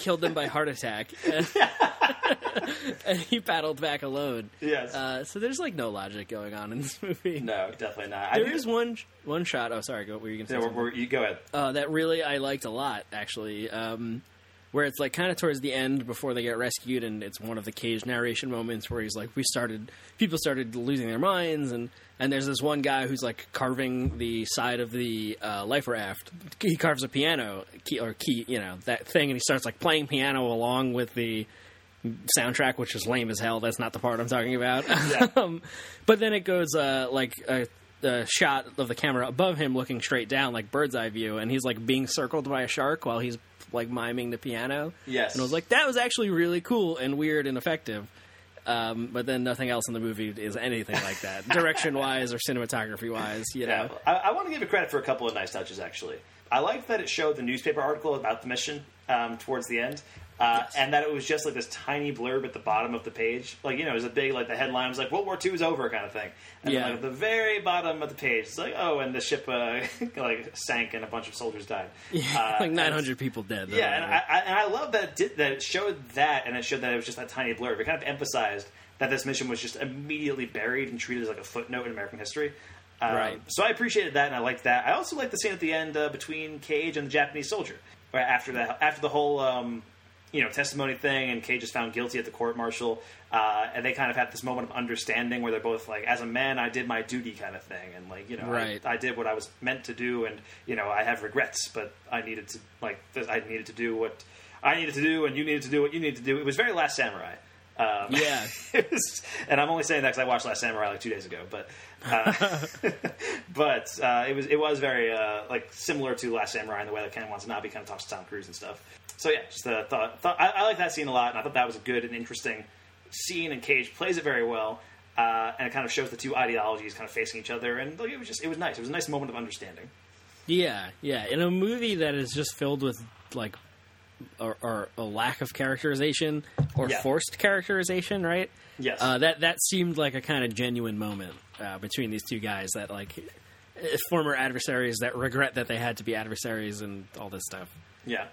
[SPEAKER 10] Killed them by heart attack, and he paddled back alone.
[SPEAKER 9] yes,
[SPEAKER 10] Uh, so there's like no logic going on in this movie.
[SPEAKER 9] no, definitely not. I
[SPEAKER 10] There
[SPEAKER 9] do-
[SPEAKER 10] is one one shot. Oh, sorry. Go. What were you say?
[SPEAKER 9] Yeah, we're, we're, you go ahead.
[SPEAKER 10] uh, that really I liked a lot actually. Um, where it's like kind of towards the end before they get rescued, and it's one of the cage narration moments where he's like, "We started, people started losing their minds," and and there's this one guy who's like carving the side of the uh, life raft. He carves a piano key or key, you know, that thing, and he starts like playing piano along with the soundtrack, which is lame as hell. That's not the part I'm talking about. um, but then it goes uh, like a, a shot of the camera above him, looking straight down, like bird's eye view, and he's like being circled by a shark while he's like miming the piano.
[SPEAKER 9] Yes.
[SPEAKER 10] and I was like, that was actually really cool and weird and effective. Um, but then nothing else in the movie is anything like that, direction wise or cinematography wise. You know,
[SPEAKER 9] Yeah, I, I want to give it credit for a couple of nice touches. Actually, I liked that it showed the newspaper article about the mission um, towards the end, uh, and that it was just like this tiny blurb at the bottom of the page. Like you know, it was a big like the headline was like World War II is over kind of thing, and
[SPEAKER 10] Yeah.
[SPEAKER 9] like at the very bottom of the page, it's like oh, and the ship uh, like sank and a bunch of soldiers died. Uh,
[SPEAKER 10] like
[SPEAKER 9] and-
[SPEAKER 10] 900 people dead. though.
[SPEAKER 9] yeah, and I, I, and I love that it, did, that it showed that, and it showed that it was just that tiny blurb. It kind of emphasized that this mission was just immediately buried and treated as like a footnote in American history. Um,
[SPEAKER 10] Right.
[SPEAKER 9] So I appreciated that, and I liked that. I also liked the scene at the end uh, between Cage and the Japanese soldier, where after that, after the whole um, you know testimony thing, and Cage is found guilty at the court martial, uh, and they kind of had this moment of understanding where they're both like, as a man, I did my duty, kind of thing, and like you know, I-
[SPEAKER 10] Right.
[SPEAKER 9] I, did what I was meant to do, and you know, I have regrets, but I needed to like, I needed to do what I needed to do, and you needed to do what you needed to do. It was very Last Samurai. Um,
[SPEAKER 10] Yeah.
[SPEAKER 9] was, and I'm only saying that because I watched Last Samurai like two days ago, but uh, but uh, it was it was very uh, like similar to Last Samurai in the way that Ken Watanabe kind of talks to Tom Cruise and stuff. So yeah, just uh, thought thought I, I like that scene a lot, and I thought that was a good and interesting scene. And Cage plays it very well, uh, and it kind of shows the two ideologies kind of facing each other, and like, it was just it was nice. It was a nice moment of understanding.
[SPEAKER 10] Yeah, yeah. In a movie that is just filled with like or, or a lack of characterization or
[SPEAKER 9] Yeah.
[SPEAKER 10] forced characterization, right?
[SPEAKER 9] Yes.
[SPEAKER 10] Uh, that that seemed like a kind of genuine moment uh, between these two guys that like uh, former adversaries that regret that they had to be adversaries and all this stuff.
[SPEAKER 9] Yeah.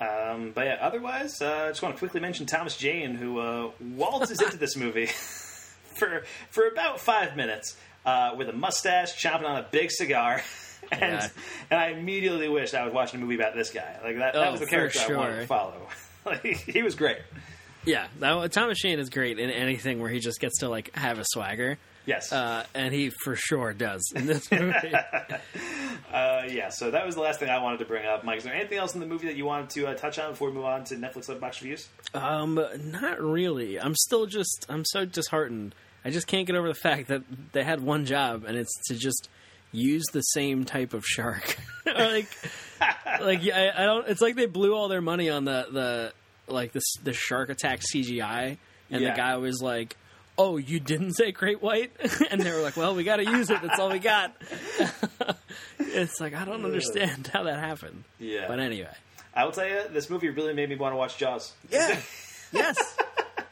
[SPEAKER 9] Um, but yeah, otherwise, uh, I just want to quickly mention Thomas Jane, who uh, waltzes into this movie for for about five minutes uh, with a mustache, chomping on a big cigar, and
[SPEAKER 10] Yeah.
[SPEAKER 9] and I immediately wished I was watching a movie about this guy. Like that, that
[SPEAKER 10] Oh,
[SPEAKER 9] was the character I wanted to follow. like, he was great.
[SPEAKER 10] Yeah, that, Thomas Jane is great in anything where he just gets to like have a swagger.
[SPEAKER 9] Yes.
[SPEAKER 10] Uh, and he for sure does in this movie.
[SPEAKER 9] Uh, yeah, so that was the last thing I wanted to bring up. Mike, is there anything else in the movie that you wanted to uh, touch on before we move on to Netflix Letterboxd reviews?
[SPEAKER 10] Um, not really. I'm still just I'm so disheartened. I just can't get over the fact that they had one job and it's to just use the same type of shark. like like yeah, I, I don't it's like they blew all their money on the the like this the shark attack CGI and
[SPEAKER 9] Yeah.
[SPEAKER 10] the guy was like Oh, you didn't say great white? and they were like, "Well, we got to use it. That's all we got." it's like I don't understand how that happened.
[SPEAKER 9] Yeah.
[SPEAKER 10] But anyway,
[SPEAKER 9] I will tell you, this movie really made me want to watch Jaws.
[SPEAKER 10] Yeah. yes.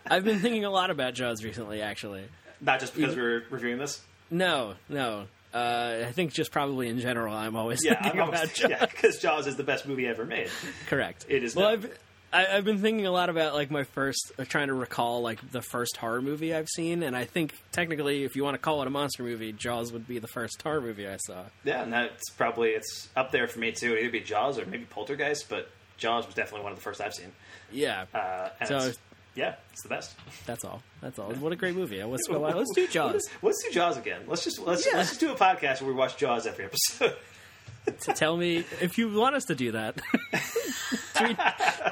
[SPEAKER 10] I've been thinking a lot about Jaws recently, actually.
[SPEAKER 9] Not just because we're reviewing this.
[SPEAKER 10] No, no. Uh, I think just probably in general, I'm always
[SPEAKER 9] Yeah,
[SPEAKER 10] thinking
[SPEAKER 9] I'm
[SPEAKER 10] about Jaws.
[SPEAKER 9] yeah, because Jaws is the best movie ever made.
[SPEAKER 10] Correct.
[SPEAKER 9] It is.
[SPEAKER 10] Well. I've I, I've been thinking a lot about like my first, uh, trying to recall like the first horror movie I've seen, and I think technically, if you want to call it a monster movie, Jaws would be the first horror movie I saw.
[SPEAKER 9] Yeah, and that's probably it's up there for me too. It'd either be Jaws or maybe Poltergeist, but Jaws was definitely one of the first I've seen.
[SPEAKER 10] Yeah.
[SPEAKER 9] Uh, and
[SPEAKER 10] So-
[SPEAKER 9] yeah, it's the best.
[SPEAKER 10] That's all. That's all. What a great movie. Let's go. Let's do Jaws.
[SPEAKER 9] Let's do Jaws again. Let's just let's
[SPEAKER 10] Yeah.
[SPEAKER 9] let's just do a podcast where we watch Jaws every episode.
[SPEAKER 10] to tell me if you want us to do that. tweet,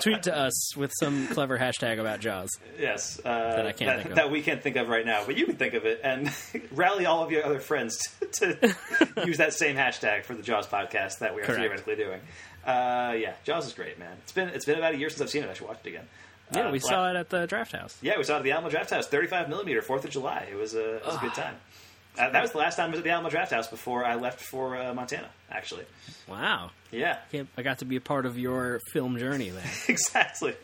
[SPEAKER 10] tweet to us with some clever hashtag about Jaws.
[SPEAKER 9] yes, uh,
[SPEAKER 10] That I can't
[SPEAKER 9] that,
[SPEAKER 10] think of.
[SPEAKER 9] that we can't think of right now, but you can think of it and rally all of your other friends to, to use that same hashtag for the Jaws podcast that we are
[SPEAKER 10] Correct.
[SPEAKER 9] theoretically doing. Uh, yeah, Jaws is great, man. It's been it's been about a year since I've seen it. I should watch it again.
[SPEAKER 10] Yeah,
[SPEAKER 9] Uh,
[SPEAKER 10] we
[SPEAKER 9] Bla-
[SPEAKER 10] saw it at the draft house.
[SPEAKER 9] Yeah, we saw it at the Alamo Draft House, 35 millimeter, 4th of July. It was a, it was a good time. Uh, that was the last time I was at the Alamo Draft House before I left for uh, Montana, actually.
[SPEAKER 10] Wow.
[SPEAKER 9] Yeah,
[SPEAKER 10] Can't- I got to be a part of your film journey there.
[SPEAKER 9] exactly.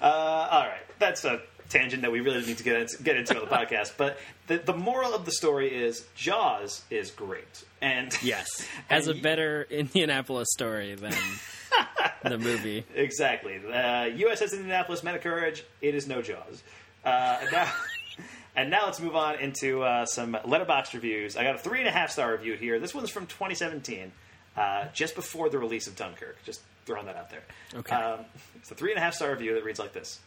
[SPEAKER 9] Uh, all right, that's a tangent that we really need to get into, get into on the podcast. But the, the moral of the story is Jaws is great. And
[SPEAKER 10] Yes. Has a
[SPEAKER 9] and
[SPEAKER 10] better Indianapolis story than the movie.
[SPEAKER 9] Exactly. Uh, USS Indianapolis Men of Courage. It is no Jaws. Uh, and now, and now let's move on into uh, some Letterboxd reviews. I got a three and a half star review here. This one's from 2017, uh, just before the release of Dunkirk. Just throwing that out there.
[SPEAKER 10] Okay.
[SPEAKER 9] Um, it's a three and a half star review that reads like this.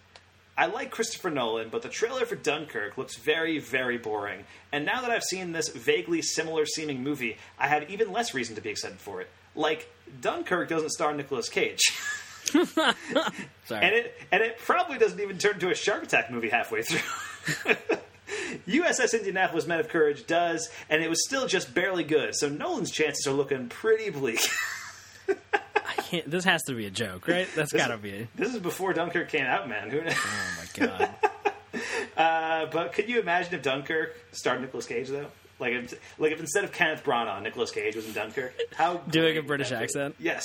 [SPEAKER 9] I like Christopher Nolan, but the trailer for Dunkirk looks very, very boring. And now that I've seen this vaguely similar seeming movie, I have even less reason to be excited for it. Like, Dunkirk doesn't star Nicolas Cage.
[SPEAKER 10] Sorry.
[SPEAKER 9] And it and it probably doesn't even turn into a shark attack movie halfway through. USS Indianapolis Men of Courage does, and it was still just barely good. So Nolan's chances are looking pretty bleak.
[SPEAKER 10] I can't, this has to be a joke, right? That's got to be.
[SPEAKER 9] this is before Dunkirk came out, man. Who knows?
[SPEAKER 10] Oh my god.
[SPEAKER 9] Uh, but could you imagine if Dunkirk starred Nicolas Cage though? Like, if, like if instead of Kenneth Branagh, Nicolas Cage was in Dunkirk, how
[SPEAKER 10] Doing a British
[SPEAKER 9] would that be?
[SPEAKER 10] accent?
[SPEAKER 9] Yes.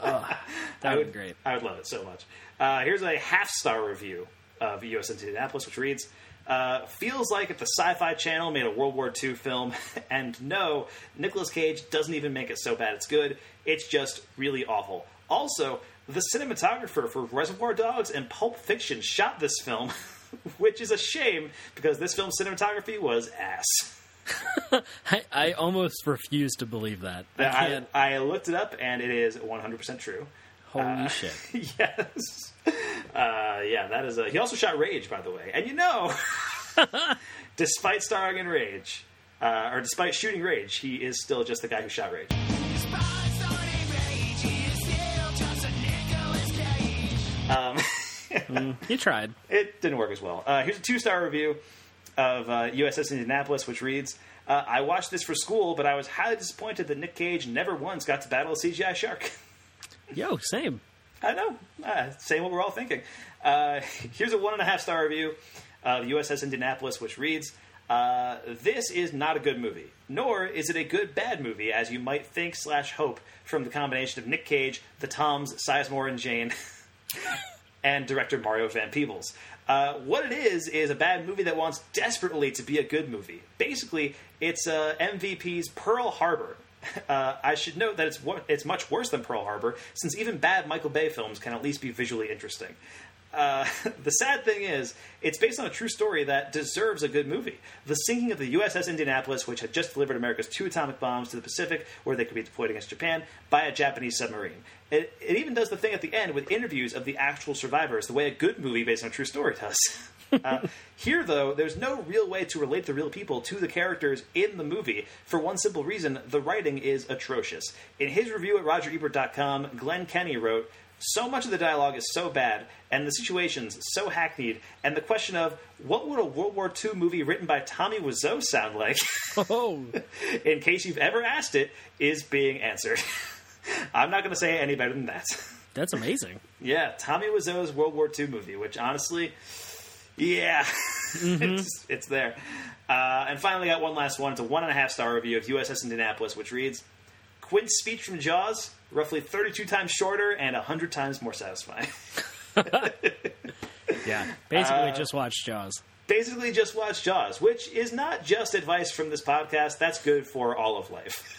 [SPEAKER 10] That would be great.
[SPEAKER 9] I would love it so much. Uh, here's a half star review of U.S. Indianapolis, which reads uh, Feels like if the Sci Fi Channel made a World War II film, and no, Nicolas Cage doesn't even make it so bad it's good. It's just really awful. Also, the cinematographer for Reservoir Dogs and Pulp Fiction shot this film, which is a shame because this film's cinematography was ass.
[SPEAKER 10] I, I almost refuse to believe that. I
[SPEAKER 9] I. I looked it up, and it is 100% true.
[SPEAKER 10] holy shit.
[SPEAKER 9] yes. Uh, yeah, that is a. He also shot Rage, by the way. And you know, despite starring in Rage, uh, or despite shooting Rage, he is still just the guy who shot Rage. Um,
[SPEAKER 10] Mm, you tried.
[SPEAKER 9] It didn't work as well. Uh, here's a two star review of uh, USS Indianapolis, which reads uh, I watched this for school, but I was highly disappointed that Nick Cage never once got to battle a CGI shark.
[SPEAKER 10] Yo, same.
[SPEAKER 9] I know. Uh, same what we're all thinking. Uh, here's a one and a half star review of USS Indianapolis, which reads uh, This is not a good movie, nor is it a good bad movie, as you might think slash hope from the combination of Nick Cage, the Toms, Sizemore, and Jane. and director Mario Van Peebles. Uh, what it is is a bad movie that wants desperately to be a good movie. Basically, it's uh, MVP's Pearl Harbor. Uh, I should note that it's it's much worse than Pearl Harbor, since even bad Michael Bay films can at least be visually interesting. Uh, the sad thing is, it's based on a true story that deserves a good movie. The sinking of the USS Indianapolis, which had just delivered America's two atomic bombs to the Pacific, where they could be deployed against Japan, by a Japanese submarine. It, it even does the thing at the end with interviews of the actual survivors, the way a good movie based on a true story does. Uh, here, though, there's no real way to relate the real people to the characters in the movie for one simple reason the writing is atrocious. In his review at RogerEbert.com, Glenn Kenny wrote, so much of the dialogue is so bad, and the situations so hackneyed, and the question of what would a World War II movie written by Tommy Wiseau sound like,
[SPEAKER 10] Oh,
[SPEAKER 9] in case you've ever asked it, is being answered. I'm not going to say any better than that.
[SPEAKER 10] that's amazing.
[SPEAKER 9] yeah, Tommy Wiseau's World War II movie, which honestly, yeah, it's, it's there. Uh, and finally, got one last one. It's a one and a half star review of USS Indianapolis, which reads Quint's speech from Jaws, roughly 32 times shorter and 100 times more satisfying.
[SPEAKER 10] Yeah, basically
[SPEAKER 9] Uh,
[SPEAKER 10] just watch Jaws.
[SPEAKER 9] Basically, just watch Jaws, which is not just advice from this podcast, that's good for all of life.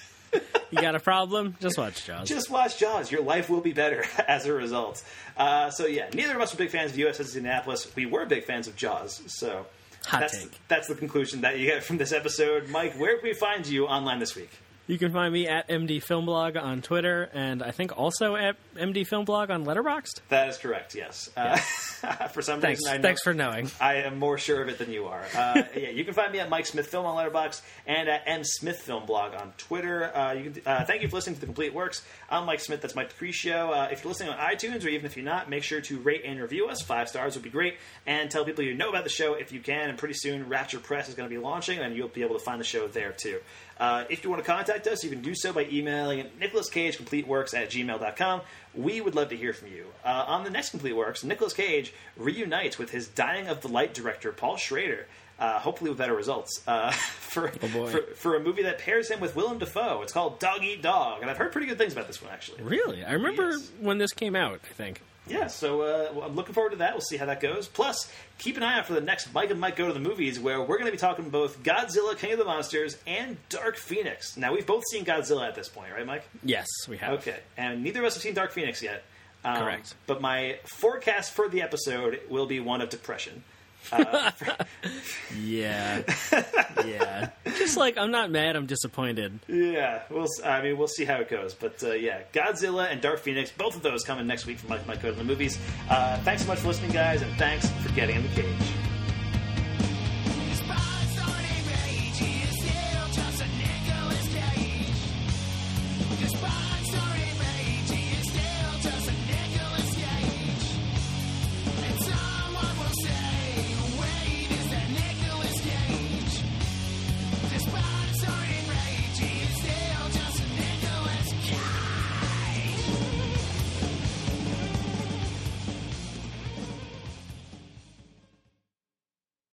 [SPEAKER 10] You got a problem? Just watch Jaws.
[SPEAKER 9] Just watch Jaws. Your life will be better as a result. Uh, so yeah, neither of us were big fans of USS Indianapolis. We were big fans of Jaws. So
[SPEAKER 10] Hot
[SPEAKER 9] that's,
[SPEAKER 10] take.
[SPEAKER 9] that's the conclusion that you get from this episode. Mike, where can we find you online this week?
[SPEAKER 10] You can find me at MD Film Blog on Twitter, and I think also at MD Film Blog on Letterboxd.
[SPEAKER 9] That is correct. Yes. Uh, for some
[SPEAKER 10] Thanks,
[SPEAKER 9] reason, I know,
[SPEAKER 10] thanks for knowing.
[SPEAKER 9] I am more sure of it than you are. Uh, yeah, you can find me at Mike Smith Film on Letterboxd and at M Smith Film Blog on Twitter. Uh, you can, uh, thank you for listening to the Complete Works. I'm Mike Smith. That's Mike DeCriscio. Uh, if you're listening on iTunes, or even if you're not, make sure to rate and review us. Five stars would be great, and tell people you know about the show if you can. And pretty soon, Rapture Press is going to be launching, and you'll be able to find the show there too. Uh, if you want to contact us, you can do so by emailing at nicholascagecompleteworks at gmail.com. We would love to hear from you. Uh, on the next Complete Works, Nicolas Cage reunites with his Dying of the Light director, Paul Schrader, uh, hopefully with better results, uh, for,
[SPEAKER 10] boy.
[SPEAKER 9] for, for a movie that pairs him with Willem Dafoe. It's called Dog Eat Dog, and I've heard pretty good things about this one, actually.
[SPEAKER 10] Really? I remember
[SPEAKER 9] Yes.
[SPEAKER 10] when this came out, I think.
[SPEAKER 9] Yeah, so uh, well, I'm looking forward to that. We'll see how that goes. Plus, keep an eye out for the next Mike and Mike Go to the Movies, where we're going to be talking both Godzilla, King of the Monsters, and Dark Phoenix. Now, we've both seen Godzilla at this point, right, Mike?
[SPEAKER 10] Yes, we have.
[SPEAKER 9] Okay, and neither of us have seen Dark Phoenix yet. Um,
[SPEAKER 10] Correct.
[SPEAKER 9] But my forecast for the episode will be one of depression.
[SPEAKER 10] Yeah. yeah. Just like, I'm not mad, I'm disappointed.
[SPEAKER 9] Yeah, we'll. s- I mean, we'll see how it goes. But uh, yeah, Godzilla and Dark Phoenix, both of those coming next week from Mike and Mike Go to the Movies. Uh, thanks so much for listening, guys, and thanks for getting in the cage.